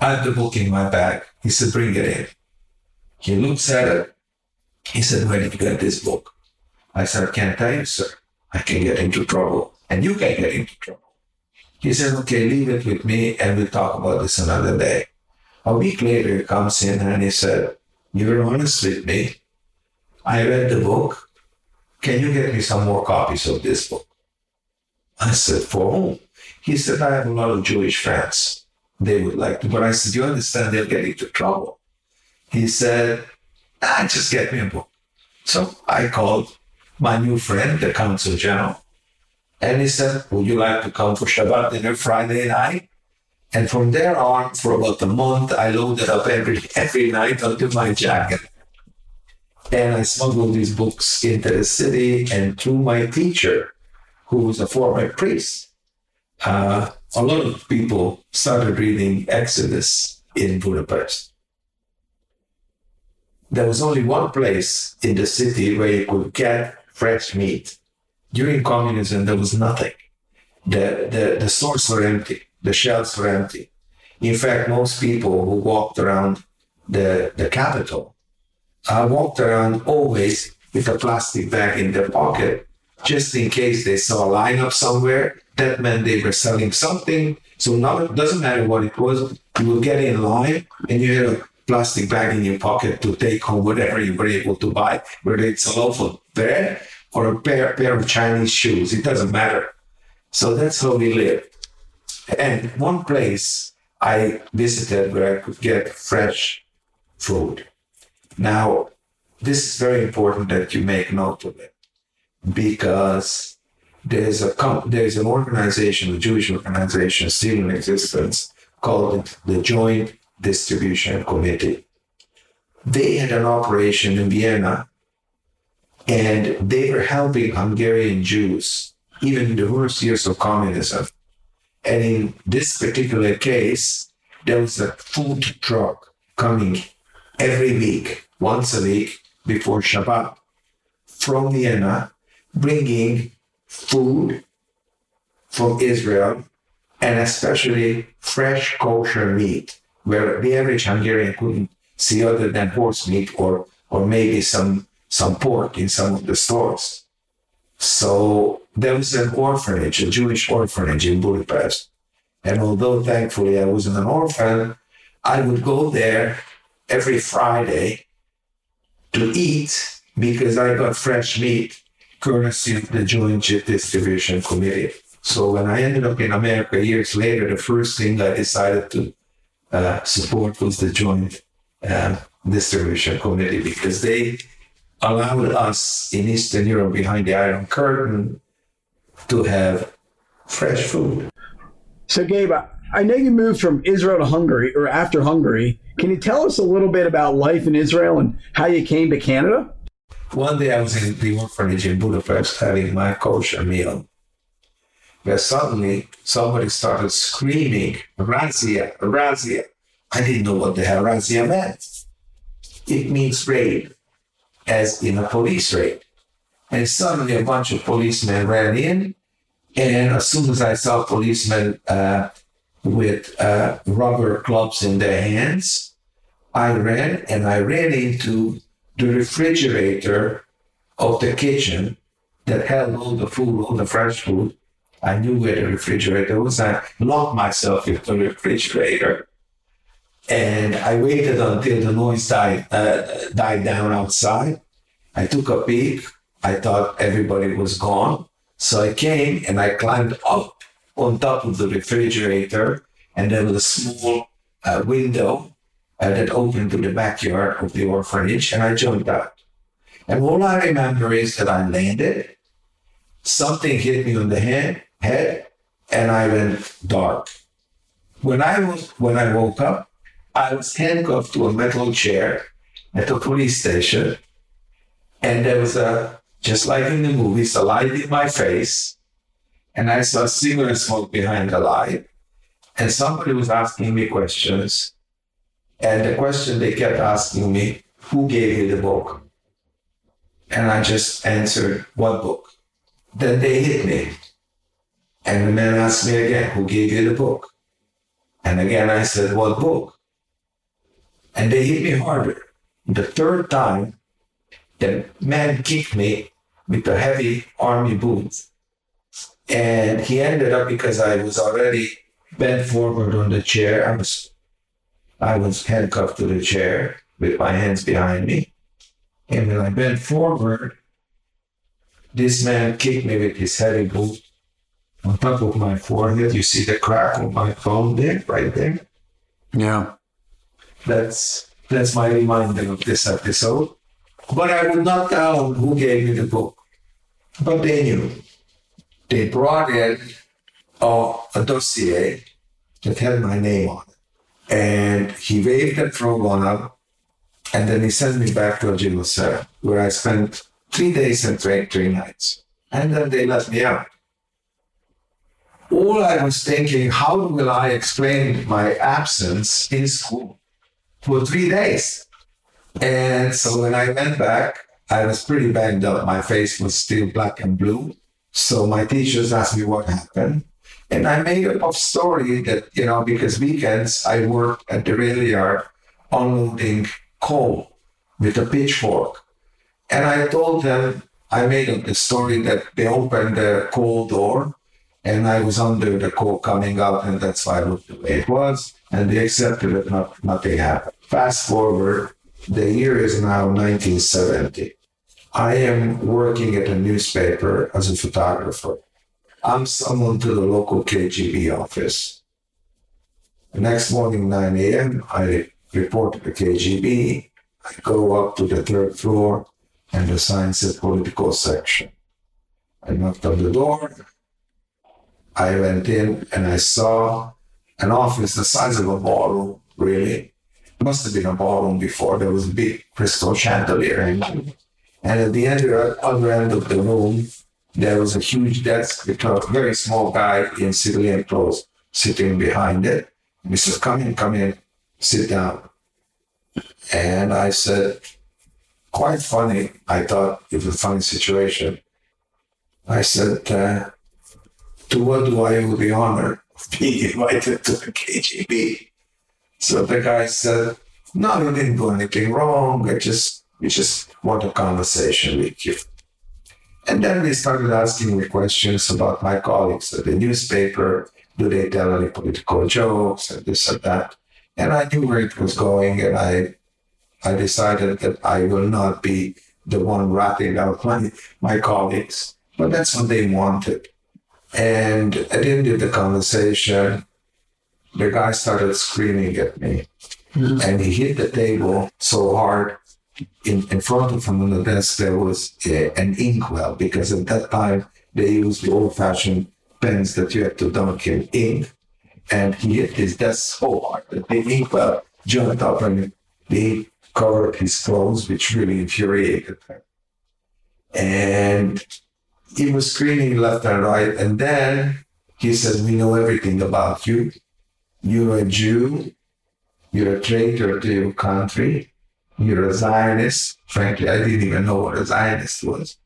I have the book in my bag. He said, Bring it in. He looks at it. He said, Where did you get this book? I said, I can't tell you, sir. I can get into trouble and you can get into trouble. He said, okay, leave it with me and we'll talk about this another day. A week later, he comes in and he said, you were honest with me. I read the book. Can you get me some more copies of this book? I said, for whom? He said, I have a lot of Jewish friends. They would like to. But I said, you understand they'll get into trouble. He said, ah, just get me a book. So I called my new friend, the consul general, and he said, Would you like to come for Shabbat dinner Friday night? And from there on, for about a month, I loaded up every every night onto my jacket. And I smuggled these books into the city, and through my teacher, who was a former priest, uh, a lot of people started reading Exodus in Budapest. There was only one place in the city where you could get fresh meat. During communism, there was nothing. The, the, the stores were empty, the shelves were empty. In fact, most people who walked around the, the capital uh, walked around always with a plastic bag in their pocket, just in case they saw a lineup somewhere. That meant they were selling something. So now it doesn't matter what it was, you would get in line and you had a plastic bag in your pocket to take home whatever you were able to buy, whether it's a loaf of bread or a pair, pair of Chinese shoes. It doesn't matter. So that's how we live. And one place I visited where I could get fresh food. Now, this is very important that you make note of it because there's a there's an organization, a Jewish organization still in existence called the Joint Distribution Committee. They had an operation in Vienna and they were helping Hungarian Jews even in the worst years of communism. And in this particular case, there was a food truck coming every week, once a week before Shabbat from Vienna, bringing food from Israel and especially fresh kosher meat, where the average Hungarian couldn't see other than horse meat or, or maybe some, some pork in some of the stores. So there was an orphanage, a Jewish orphanage in Budapest. And although thankfully I wasn't an orphan, I would go there every Friday to eat because I got fresh meat courtesy of the Joint Distribution Committee. So when I ended up in America years later, the first thing I decided to uh, support was the Joint uh, Distribution Committee because they allowed us in Eastern Europe behind the Iron Curtain to have fresh food. So, Gabe, I know you moved from Israel to Hungary or after Hungary. Can you tell us a little bit about life in Israel and how you came to Canada? One day I was in the orphanage in Budapest having my kosher meal, where suddenly somebody started screaming, Razzia, Razzia. I didn't know what the hell Razzia meant. It means raid, as in a police raid. And suddenly a bunch of policemen ran in. And as soon as I saw policemen uh, with uh, rubber clubs in their hands, I ran and I ran into the refrigerator of the kitchen that held all the food, all the fresh food. I knew where the refrigerator was. I locked myself into the refrigerator. And I waited until the noise died, uh, died down outside. I took a peek. I thought everybody was gone. So I came and I climbed up on top of the refrigerator, and there was a small uh, window uh, that opened to the backyard of the orphanage, and I jumped out. And all I remember is that I landed, something hit me on the head, head, and I went dark. When I was when I woke up, I was handcuffed to a metal chair at the police station, and there was a just like in the movies, a light in my face, and I saw cigarette smoke behind the light, and somebody was asking me questions, and the question they kept asking me, who gave you the book? And I just answered, what book? Then they hit me. And the man asked me again, who gave you the book? And again I said, what book? And they hit me harder. The third time, the man kicked me with a heavy army boot. And he ended up because I was already bent forward on the chair. I was I was handcuffed to the chair with my hands behind me. And when I bent forward, this man kicked me with his heavy boot on top of my forehead. You see the crack on my phone there, right there? Yeah. That's that's my reminder of this episode. But I would not tell who gave me the book. But they knew. They brought in a, a dossier that had my name on it. And he waved it for a while. And then he sent me back to a jail where I spent three days and three, three nights. And then they let me out. All I was thinking, how will I explain my absence in school for three days? And so when I went back, I was pretty banged up. My face was still black and blue. So my teachers asked me what happened. And I made up a story that, you know, because weekends I worked at the rail yard unloading coal with a pitchfork. And I told them, I made up the story that they opened the coal door and I was under the coal coming out, and that's why it looked the way it was. And they accepted it, not, nothing happened. Fast forward, the year is now 1970. I am working at a newspaper as a photographer. I'm summoned to the local KGB office. The next morning, 9 a.m., I report to the KGB. I go up to the third floor, and the sign says political section. I knocked on the door. I went in and I saw an office the size of a ballroom, really. It must have been a ballroom before. There was a big crystal chandelier. And at the end, other end of the room, there was a huge desk with a very small guy in civilian clothes sitting behind it. He said, Come in, come in, sit down. And I said, Quite funny. I thought it was a funny situation. I said, uh, To what do I owe the honor of being <laughs> invited to the KGB? So the guy said, No, you didn't do anything wrong. I just, we just want a conversation with you. And then they started asking me questions about my colleagues at the newspaper. Do they tell any political jokes and this and that? And I knew where it was going, and I, I decided that I will not be the one ratting out my, my colleagues. But that's what they wanted. And at the end of the conversation, the guy started screaming at me. Mm-hmm. And he hit the table so hard in, in front of him on the desk there was a, an inkwell because at that time they used the old-fashioned pens that you had to dunk in ink, and he hit his desk so hard that the inkwell jumped up and he covered his clothes, which really infuriated him. And he was screaming left and right, and then he said, "We know everything about you. You're a Jew. You're a traitor to your country." You're a Zionist. Frankly, I didn't even know what a Zionist was.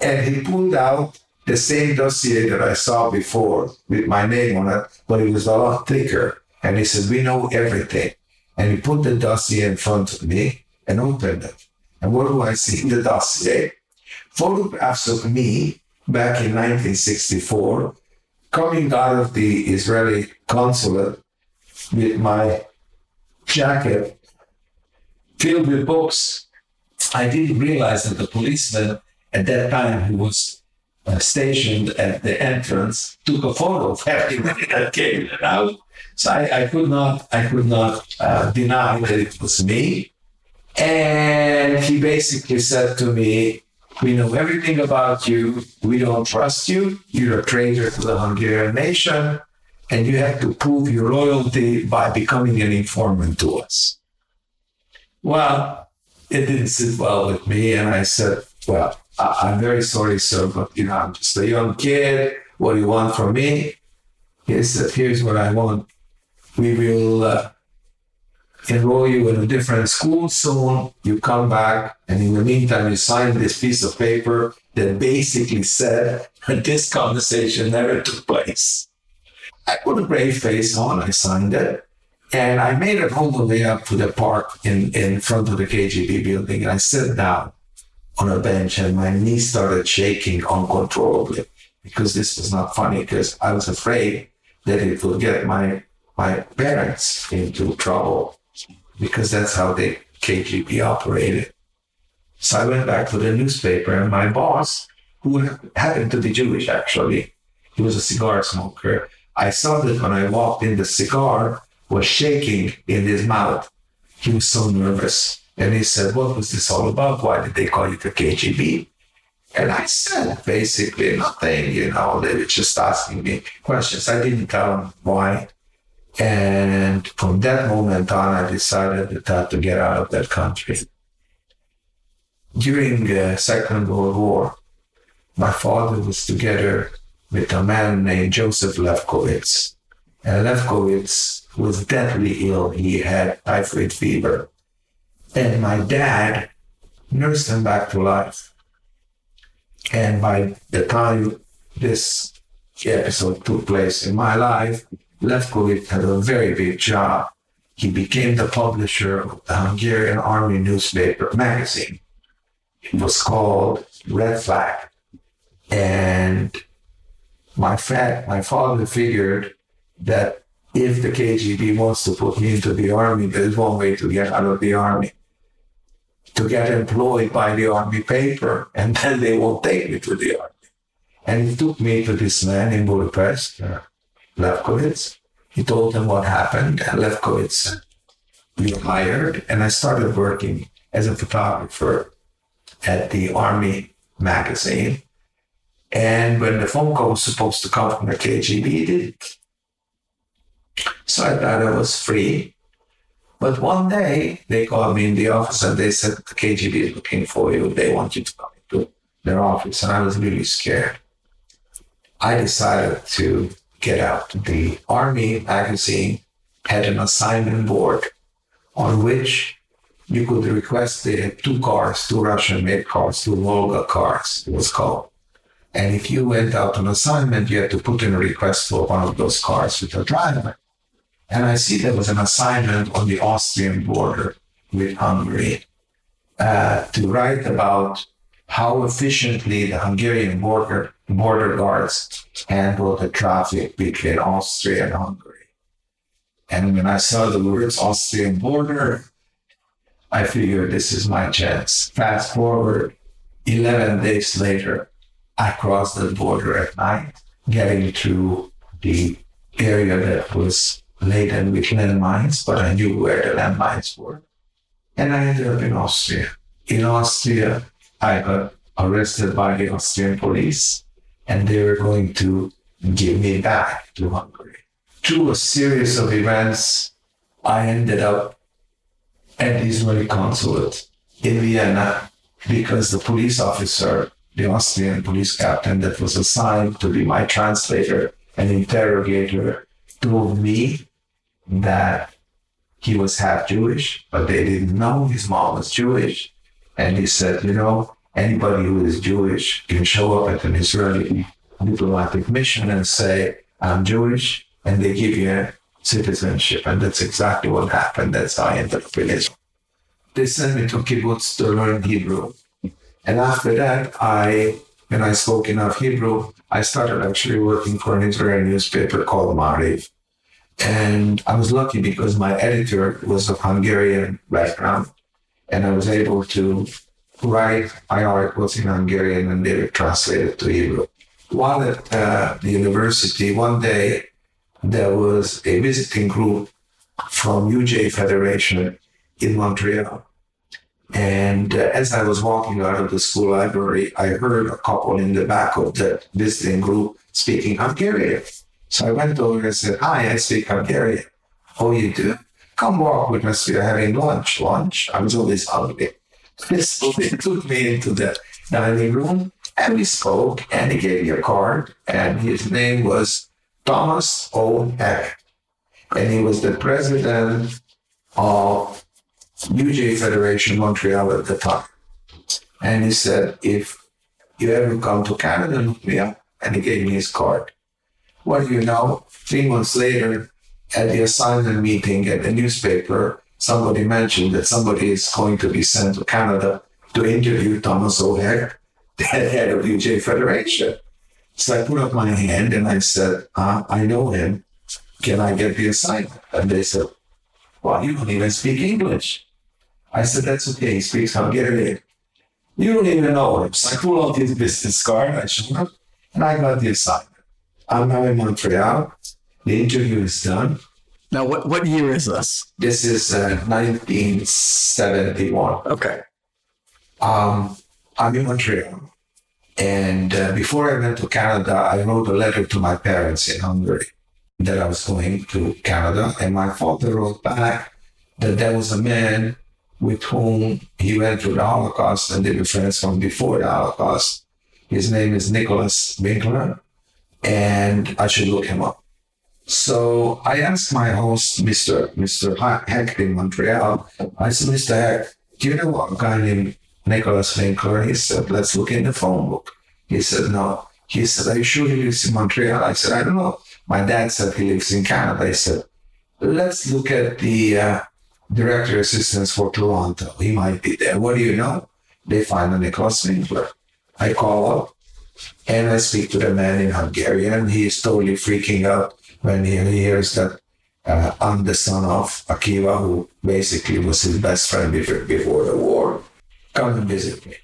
And he pulled out the same dossier that I saw before with my name on it, but it was a lot thicker. And he said, We know everything. And he put the dossier in front of me and opened it. And what do I see in the dossier? Photographs of me back in 1964 coming out of the Israeli consulate with my jacket filled with books. I didn't realize that the policeman at that time who was uh, stationed at the entrance took a photo of <laughs> everybody that came out. So I, I could not, I could not uh, deny that it was me. And he basically said to me, "We know everything about you. We don't trust you. You're a traitor to the Hungarian nation, and you have to prove your loyalty by becoming an informant to us." Well, it didn't sit well with me. And I said, Well, I- am very sorry, sir, but you know, I'm just a young kid. What do you want from me? He said, Here's what I want. We will uh, enroll you in a different school soon. You come back, and in the meantime, you sign this piece of paper that basically said <laughs> that this conversation never took place. I put a brave face on, I signed it. And I made it all the way up to the park in, in front of the KGB building. And I sat down on a bench and my knees started shaking uncontrollably because this was not funny because I was afraid that it would get my, my parents into trouble because that's how the KGB operated. So I went back to the newspaper and my boss, who happened to be Jewish actually, he was a cigar smoker. I saw that when I walked in the cigar, was shaking in his mouth. He was so nervous. And he said, What was this all about? Why did they call you the KGB? And I said basically nothing, you know, they were just asking me questions. I didn't tell them why. And from that moment on, I decided that I had to get out of that country. During the Second World War, my father was together with a man named Joseph Lefkowitz. And Lefkowitz was deathly ill. He had typhoid fever. And my dad nursed him back to life. And by the time this episode took place in my life, Lefkowitz had a very big job. He became the publisher of the Hungarian Army newspaper magazine. It was called Red Flag. And my, fa- my father figured that if the KGB wants to put me into the army, there's one way to get out of the army to get employed by the army paper, and <laughs> then they won't take me to the army. And he took me to this man in Budapest, uh, Lefkowitz. He told him what happened, and Lefkowitz we hired, and I started working as a photographer at the Army magazine. And when the phone call was supposed to come from the KGB, it didn't. So I thought I was free. But one day they called me in the office and they said the KGB is looking for you. They want you to come to their office. And I was really scared. I decided to get out. The Army magazine had an assignment board on which you could request the two cars, two Russian made cars, two Volga cars, it was called. And if you went out on assignment, you had to put in a request for one of those cars with a driver. And I see there was an assignment on the Austrian border with Hungary uh, to write about how efficiently the Hungarian border, border guards handle the traffic between Austria and Hungary. And when I saw the words Austrian border, I figured this is my chance. Fast forward 11 days later, I crossed the border at night, getting to the area that was laden with landmines, but I knew where the landmines were. And I ended up in Austria. In Austria, I got arrested by the Austrian police, and they were going to give me back to Hungary. Through a series of events, I ended up at the Israeli consulate in Vienna because the police officer, the Austrian police captain that was assigned to be my translator and interrogator, told me that he was half Jewish, but they didn't know his mom was Jewish. And he said, you know, anybody who is Jewish can show up at an Israeli diplomatic mission and say, I'm Jewish, and they give you citizenship. And that's exactly what happened. That's how I ended up in Israel. They sent me to kibbutz to learn Hebrew. And after that, I, when I spoke enough Hebrew, I started actually working for an Israeli newspaper called Maariv. And I was lucky because my editor was of Hungarian background, and I was able to write my articles in Hungarian and they were translated to Hebrew. While at uh, the university, one day there was a visiting group from UJ Federation in Montreal. And uh, as I was walking out of the school library, I heard a couple in the back of the visiting group speaking Hungarian. So I went over and said, Hi, I speak Hungarian. Oh, you do? Come walk with us. We're having lunch. Lunch? I was always hungry. <laughs> So they took me into the dining room and we spoke and he gave me a card and his name was Thomas O. Hecht. And he was the president of UJ Federation Montreal at the time. And he said, if you ever come to Canada, look me up. And he gave me his card. What do you know? Three months later, at the assignment meeting at the newspaper, somebody mentioned that somebody is going to be sent to Canada to interview Thomas O. Hecht, <laughs> the head of UJ Federation. So I put up my hand and I said, uh, I know him. Can I get the assignment? And they said, Well, you don't even speak English. I said, That's okay. He speaks Hungarian. You don't even know him. So I pulled out his business card. I showed him, and I got the assignment. I'm now in Montreal. The interview is done. Now, what, what year is this? This is uh, 1971. Okay. Um, I'm in Montreal. And uh, before I went to Canada, I wrote a letter to my parents in Hungary. that I was going to Canada. And my father wrote back that there was a man with whom he went through the Holocaust and they were friends from before the Holocaust. His name is Nicholas Winkler, and I should look him up. So I asked my host, Mr. Mr. Hecht in Montreal, I said, Mr. Hecht, do you know a guy named Nicholas Winkler? He said, let's look in the phone book. He said, no. He said, are you sure he lives in Montreal? I said, I don't know. My dad said he lives in Canada. He said, let's look at the uh, director assistants for Toronto. He might be there. What do you know? They find a Nicholas Winkler. I call up and I speak to the man in Hungarian. He is totally freaking out when he hears that uh, I'm the son of Akiva, who basically was his best friend before, before the war. Come and visit me.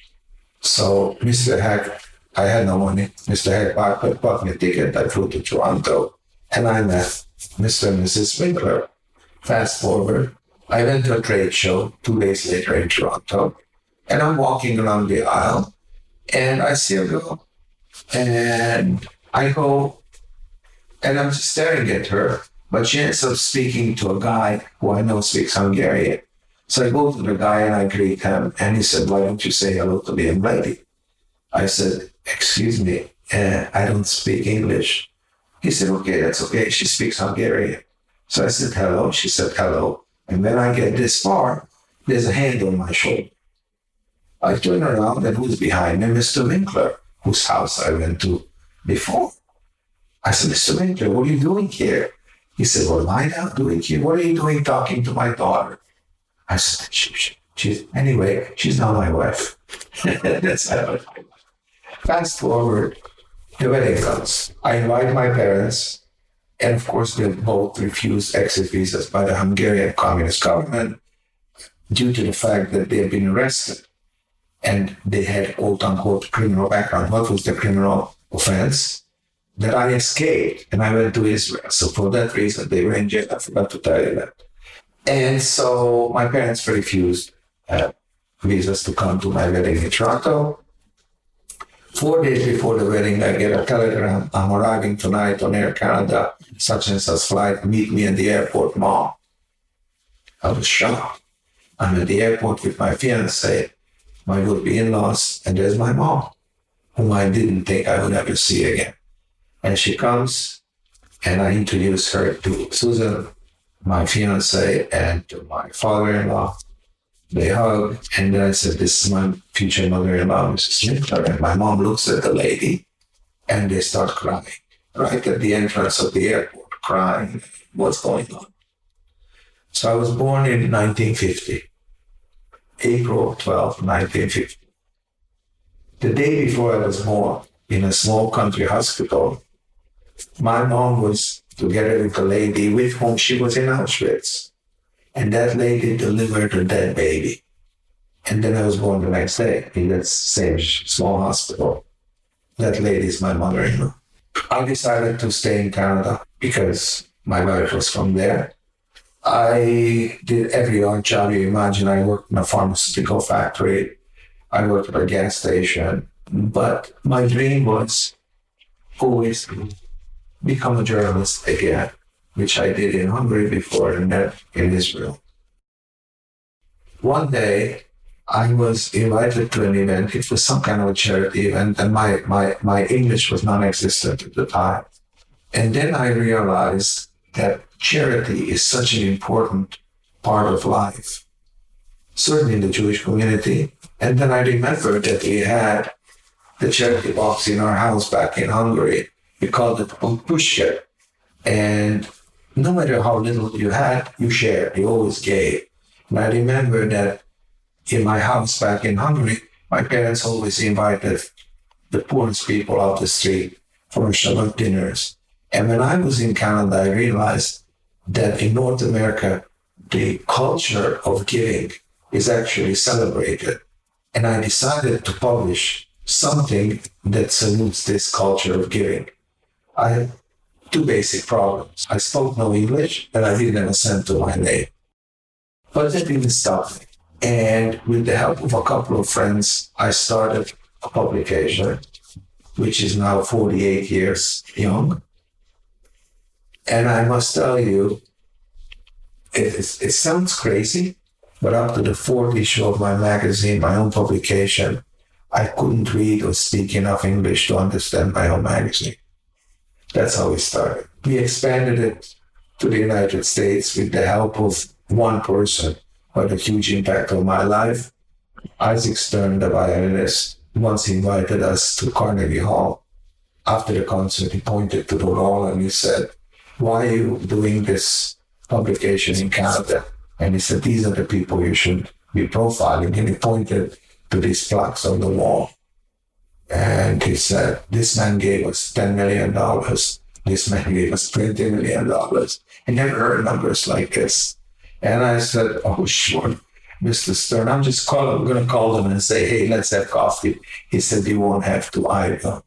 So Mr. Hecht, I had no money. Mr. Hecht bought, bought me a ticket. I flew to Toronto and I met Mr. and Mrs. Winkler. Fast forward, I went to a trade show two days later in Toronto, and I'm walking along the aisle, and I see a girl, and I go, and I'm just staring at her, but she ends up speaking to a guy who I know speaks Hungarian. So I go to the guy and I greet him, and he said, "Why don't you say hello to the young lady?" I said, "Excuse me, uh, I don't speak English." He said, "Okay, that's okay. She speaks Hungarian." So I said, "Hello." She said, "Hello." And when I get this far, there's a hand on my shoulder. I turn around and who's behind me? Mr. Winkler, whose house I went to before. I said, Mr. Winkler, what are you doing here? He said, am I now doing here? What are you doing talking to my daughter? I said, she, she, she's, anyway, she's not my wife. <laughs> That's Fast forward, the wedding comes. I invite my parents, and of course, they both refused exit visas by the Hungarian communist government due to the fact that they had been arrested and they had quote unquote criminal background. What was the criminal offense? That I escaped and I went to Israel. So for that reason, they were in jail. I forgot to tell you that. And so my parents refused uh, visas to come to my wedding in Toronto. Four days before the wedding, I get a telegram. I'm arriving tonight on Air Canada, such and such flight. Meet me at the airport, mom. I was shocked. I'm at the airport with my fiance, my would-be in-laws, and there's my mom, whom I didn't think I would ever see again. And she comes, and I introduce her to Susan, my fiance, and to my father-in-law. They hug, and then I said, This is my future mother in law, Mrs. Winkler. And my mom looks at the lady, and they start crying right at the entrance of the airport, crying, What's going on? So I was born in 1950, April 12, 1950. The day before I was born, in a small country hospital, my mom was together with a lady with whom she was in Auschwitz. And that lady delivered a dead baby. And then I was born the next day in that same small hospital. That lady is my mother in law. I decided to stay in Canada because my wife was from there. I did every odd job you imagine. I worked in a pharmaceutical factory. I worked at a gas station. But my dream was always to become a journalist again which I did in Hungary before and then in Israel. One day, I was invited to an event. It was some kind of a charity event, and my, my, my English was non existent at the time. And then I realized that charity is such an important part of life, certainly in the Jewish community. And then I remembered that we had the charity box in our house back in Hungary. We called it Pushke. And no matter how little you had, you shared, you always gave. And I remember that in my house back in Hungary, my parents always invited the poorest people out the street for Shabbat dinners. And when I was in Canada, I realized that in North America, the culture of giving is actually celebrated. And I decided to publish something that salutes this culture of giving. I had two basic problems. I spoke no English and I didn't have a cent to my name. But that didn't stop me. And with the help of a couple of friends, I started a publication, which is now 48 years young. And I must tell you, it, it sounds crazy, but up to the fourth issue of my magazine, my own publication, I couldn't read or speak enough English to understand my own magazine. That's how we started. We expanded it to the United States with the help of one person who had a huge impact on my life. Isaac Stern, the violinist, once invited us to Carnegie Hall. After the concert, he pointed to the wall and he said, Why are you doing this publication in Canada? And he said, These are the people you should be profiling. And he pointed to these plaques on the wall. And he said, This man gave us $10 million. This man gave us $20 million. I never heard numbers like this. And I said, Oh, sure, Mr. Stern, I'm just call, I'm going to call them and say, Hey, let's have coffee. He said, You won't have to either.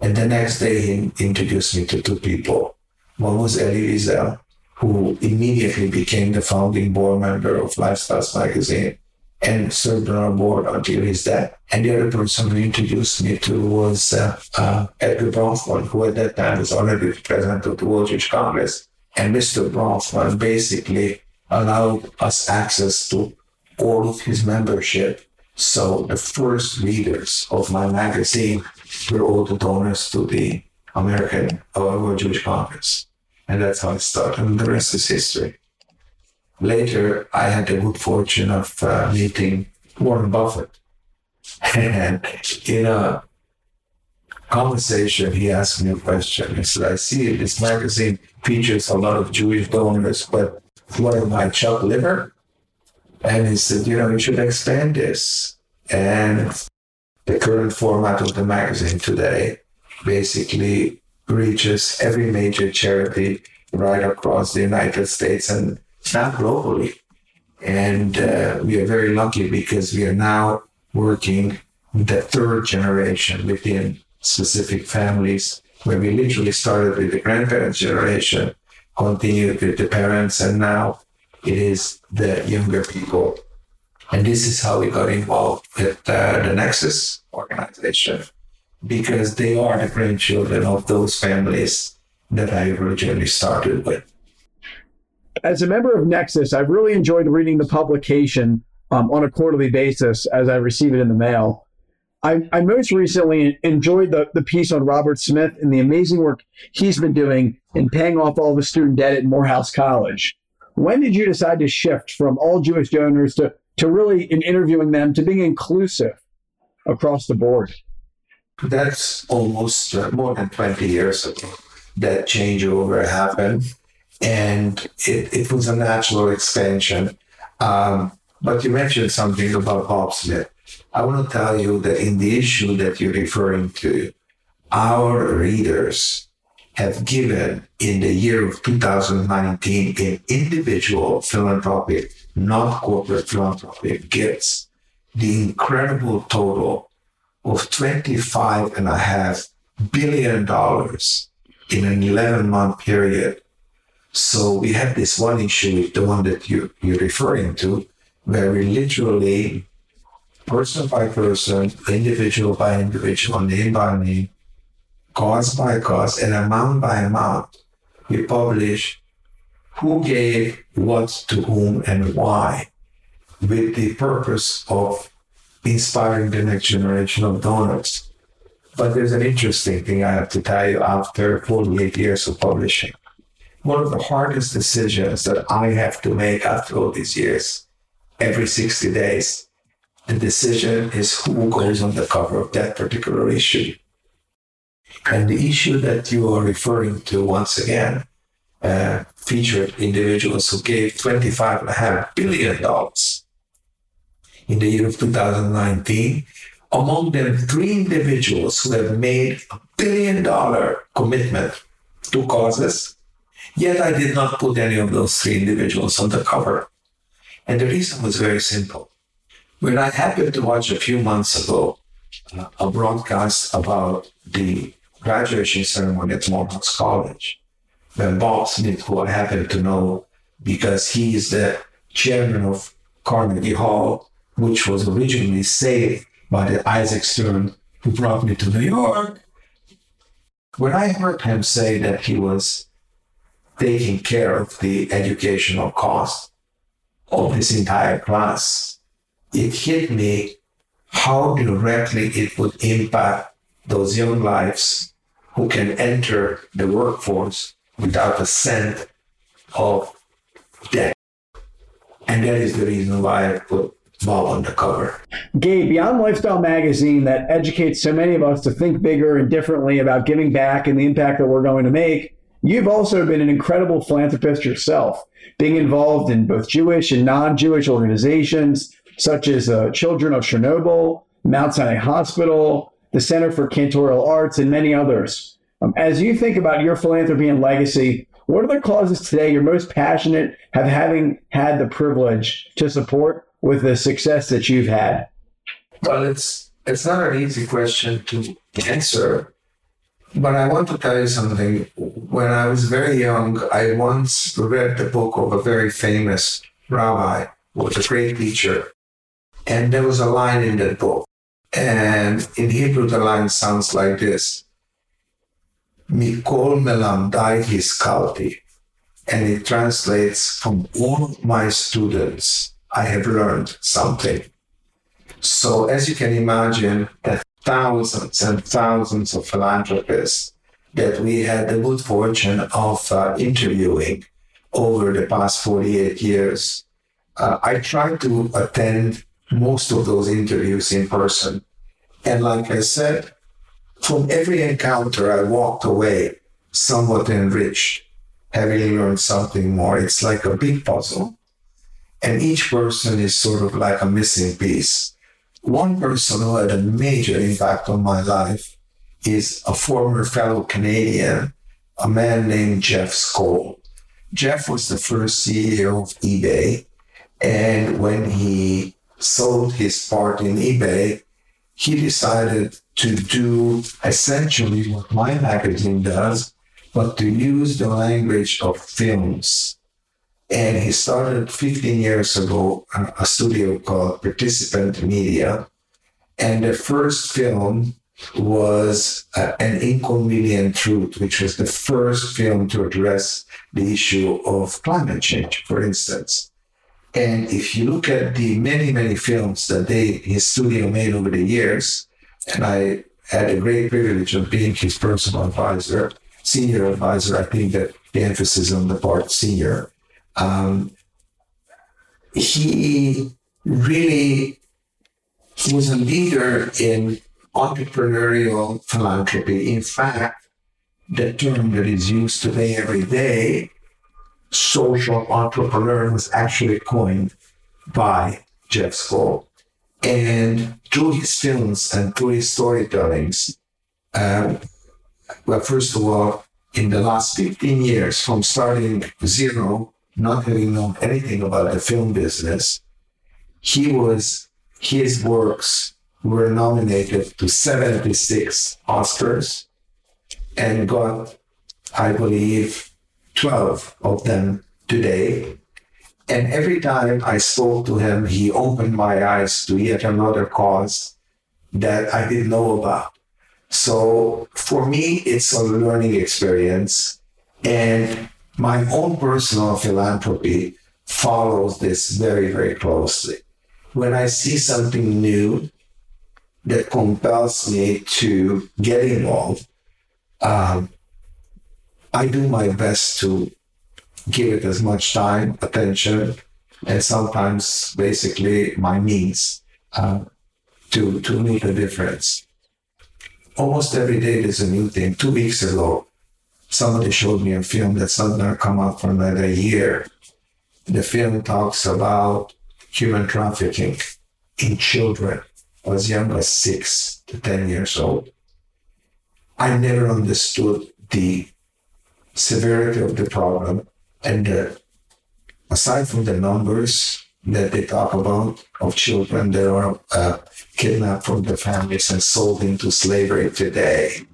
And the next day, he introduced me to two people. Was Elie Wiesel, who immediately became the founding board member of Lifestyles magazine and served on our board until his death. And the other person who introduced me to was uh, uh, Edgar Bronfman, who at that time was already the president of the World Jewish Congress. And Mr. Bronfman basically allowed us access to all of his membership. So the first readers of my magazine were all the donors to the American World Jewish Congress. And that's how it started. And the rest is history. Later, I had the good fortune of uh, meeting Warren Buffett. <laughs> And in a conversation, he asked me a question. He said, I see this magazine features a lot of Jewish donors, but what am I, Chuck Liver? And he said, you know, you should expand this. And the current format of the magazine today basically reaches every major charity right across the United States and not globally. And uh, we are very lucky because we are now working the third generation within specific families, where we literally started with the grandparents' generation, continued with the parents, and now it is the younger people. And this is how we got involved with uh, the Nexus organization, because they are the grandchildren of those families that I originally started with as a member of Nexus, I've really enjoyed reading the publication um, on a quarterly basis as I receive it in the mail. I, I most recently enjoyed the, the piece on Robert Smith and the amazing work he's been doing in paying off all the student debt at Morehouse College. When did you decide to shift from all Jewish donors to, to really in interviewing them to being inclusive across the board? That's almost more than 20 years ago that changeover happened and it, it was a natural expansion. Um, but you mentioned something about Bob Smith. I want to tell you that in the issue that you're referring to, our readers have given in the year of 2019 in individual philanthropic, not corporate philanthropic gifts, the incredible total of $25.5 billion in an 11 month period. So we have this one issue, the one that you, you're referring to, where we literally, person by person, individual by individual, name by name, cause by cause, and amount by amount, we publish who gave what to whom and why, with the purpose of inspiring the next generation of donors. But there's an interesting thing I have to tell you after 48 years of publishing one of the hardest decisions that I have to make after all these years, every 60 days. The decision is who goes on the cover of that particular issue. And the issue that you are referring to, once again, uh, featured individuals who gave $25.5 billion in the year of 2019. Among them, three individuals who have made a billion dollar commitment to causes Yet I did not put any of those three individuals on the cover. And the reason was very simple. When I happened to watch a few months ago uh, a broadcast about the graduation ceremony at Morehouse College, when Bob Smith, who I happen to know because he is the chairman of Carnegie Hall, which was originally saved by the Isaac Stern who brought me to New York. When I heard him say that he was taking care of the educational cost of this entire class, it hit me how directly it would impact those young lives who can enter the workforce without a cent of debt. And that is the reason why I put Bob on the cover. Gabe, beyond Lifestyle Magazine that educates so many of us to think bigger and differently about giving back and the impact that we're going to make, you've also been an incredible philanthropist yourself, being involved in both Jewish and non Jewish organizations such as uh, Children of Chernobyl, Mount Sinai Hospital, the Center for Cantorial Arts, and many others. Um, as you think about your philanthropy and legacy, what are the causes today you're most passionate have having had the privilege to support with the success that you've had? Well, it's it's not an easy question to answer, but I want to tell you something. When I was very young, I once read the book of a very famous rabbi, who was a great teacher, and there was a line in that book, and in Hebrew the line sounds like this: "Mikol melamdai hiskalti," and it translates from all my students I have learned something. So, as you can imagine, the thousands and thousands of philanthropists that we had the good fortune of uh, interviewing over the past 48 years, uh, I tried to attend most of those interviews in person. And like I said, from every encounter, I walked away somewhat enriched, having learned something more. It's like a big puzzle and each person is sort of like a missing piece. One person who had a major impact on my life is a former fellow Canadian, a man named Jeff Skoll. Jeff was the first CEO of eBay. And when he sold his part in eBay, he decided to do essentially what my magazine does, but to use the language of films and he started 15 years ago a studio called Participant Media. And the first film was uh, An Inconvenient Truth, which was the first film to address the issue of climate change, for instance. And if you look at the many, many films that they, his studio made over the years, and I had a great privilege of being his personal advisor, senior advisor, I think that the emphasis on the part senior um, he really was a leader in entrepreneurial philanthropy. In fact, the term that is used today every day, social entrepreneur, was actually coined by Jeff Skoll. And through his films and through his storytellings, um, well, first of all, in the last 15 years, from starting zero not having known anything about the film business, he was his works were nominated to 76 Oscars and got, I believe, 12 of them today. And every time I spoke to him, he opened my eyes to yet another cause that I didn't know about. So for me, it's a learning experience. And my own personal philanthropy follows this very, very closely. When I see something new that compels me to get involved, um, I do my best to give it as much time, attention, and sometimes basically my means uh, to, to make a difference. Almost every day there's a new thing. Two weeks ago, somebody showed me a film that's not come out for another year. The film talks about human trafficking in children as young as six to 10 years old. I never understood the severity of the problem and the, aside from the numbers that they talk about of children that are uh, kidnapped from their families and sold into slavery today,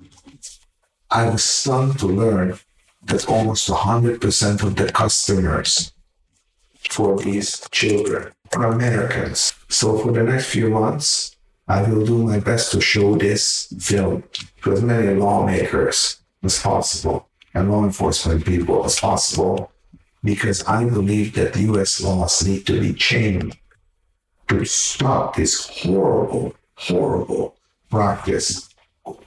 I was stunned to learn that almost 100% of the customers for these children are Americans. So for the next few months, I will do my best to show this film to as many lawmakers as possible and law enforcement people as possible because I believe that US laws need to be changed to stop this horrible, horrible practice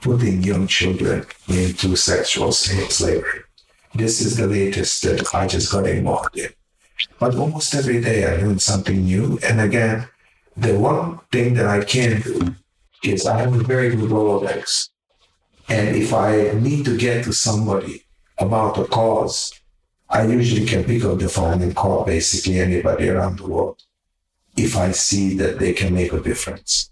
putting young children into sexual slavery. This is the latest that I just got involved in. But almost every day I learn something new. And again, the one thing that I can do is I have a very good Rolodex. And if I need to get to somebody about a cause, I usually can pick up the phone and call basically anybody around the world if I see that they can make a difference.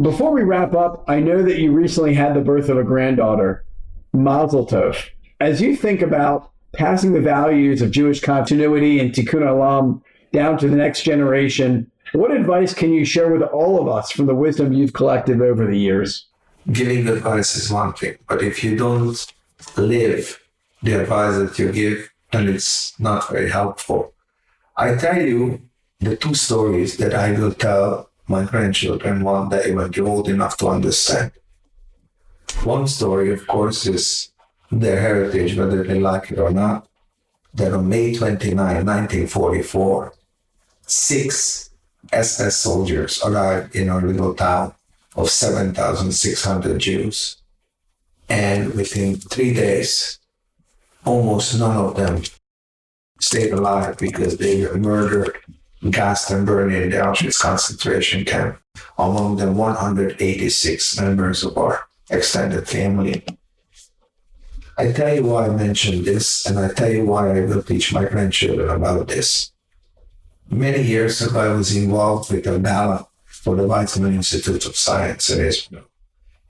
Before we wrap up, I know that you recently had the birth of a granddaughter, Mazel Tov. As you think about passing the values of Jewish continuity and Tikkun Olam down to the next generation, what advice can you share with all of us from the wisdom you've collected over the years? Giving advice is one thing, but if you don't live the advice that you give, then it's not very helpful. I tell you the two stories that I will tell my grandchildren one day when they're old enough to understand. One story, of course, is their heritage, whether they like it or not. That on May 29, 1944, six SS soldiers arrived in our little town of 7,600 Jews. And within three days, almost none of them stayed alive because they were murdered, burned in the Auschwitz concentration camp. Among the 186 members of our extended family. I tell you why I mentioned this, and I tell you why I will teach my grandchildren about this. Many years ago, I was involved with a gala for the Weizmann Institute of Science in Israel.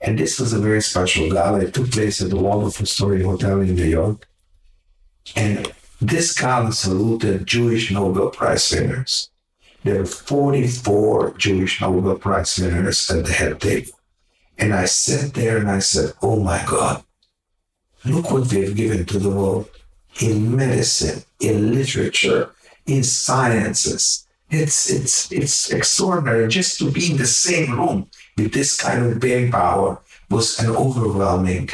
And this was a very special gala. It took place at the Waldorf Astoria Hotel in New York. And this gala saluted Jewish Nobel Prize winners. There were 44 Jewish Nobel Prize winners at the head table. And I sat there and I said, Oh my God, look what they've given to the world in medicine, in literature, in sciences. It's, it's, it's extraordinary just to be in the same room with this kind of brain power was an overwhelming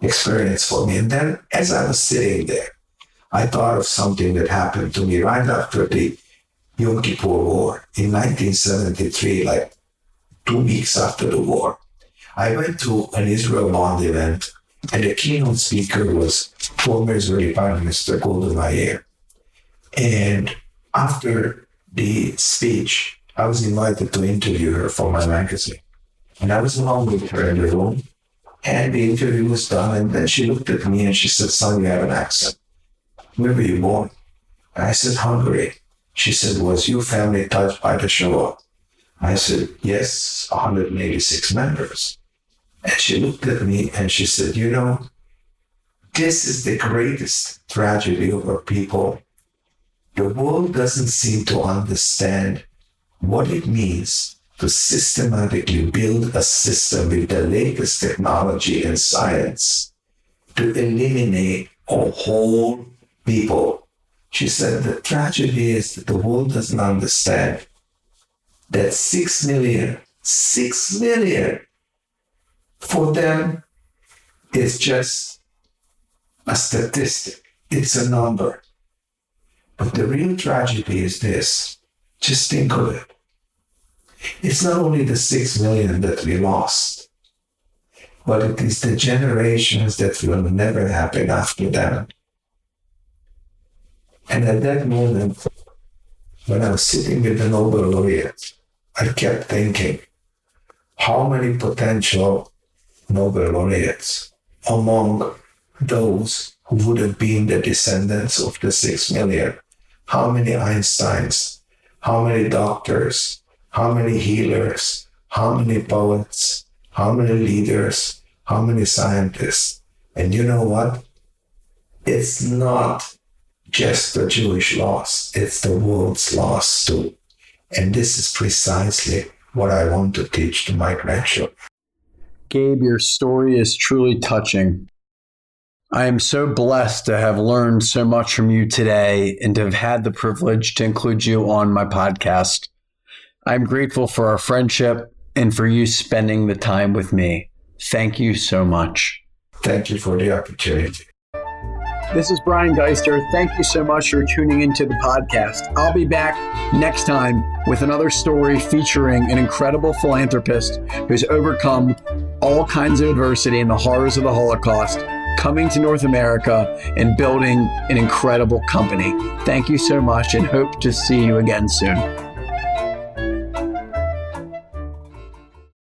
experience for me. And then as I was sitting there, I thought of something that happened to me right after the Yom Kippur War in 1973, like two weeks after the war. I went to an Israel Bond event, and the keynote speaker was former Israeli Prime Minister Golda Meir. And after the speech, I was invited to interview her for my magazine. And I was alone with her in the room. And the interview was done. And then she looked at me and she said, Son, you have an accent. Where were you born? I said, Hungary. She said, Was your family touched by the Shoah? I said, Yes, 186 members. And she looked at me and she said, You know, this is the greatest tragedy of our people. The world doesn't seem to understand what it means to systematically build a system with the latest technology and science to eliminate a whole people. She said the tragedy is that the world doesn't understand that six million, six million for them is just a statistic. It's a number. But the real tragedy is this. Just think of it. It's not only the six million that we lost, but it is the generations that will never happen after them. And at that moment, when I was sitting with the Nobel laureate, I kept thinking, how many potential Nobel laureates among those who would have been the descendants of the six million? How many Einsteins? How many doctors? How many healers? How many poets? How many leaders? How many scientists? And you know what? It's not just the Jewish loss, it's the world's loss too. And this is precisely what I want to teach to my grandchildren. Gabe, your story is truly touching. I am so blessed to have learned so much from you today and to have had the privilege to include you on my podcast. I'm grateful for our friendship and for you spending the time with me. Thank you so much. Thank you for the opportunity. This is Brian Geister. Thank you so much for tuning into the podcast. I'll be back next time with another story featuring an incredible philanthropist who's overcome all kinds of adversity and the horrors of the Holocaust, coming to North America and building an incredible company. Thank you so much and hope to see you again soon.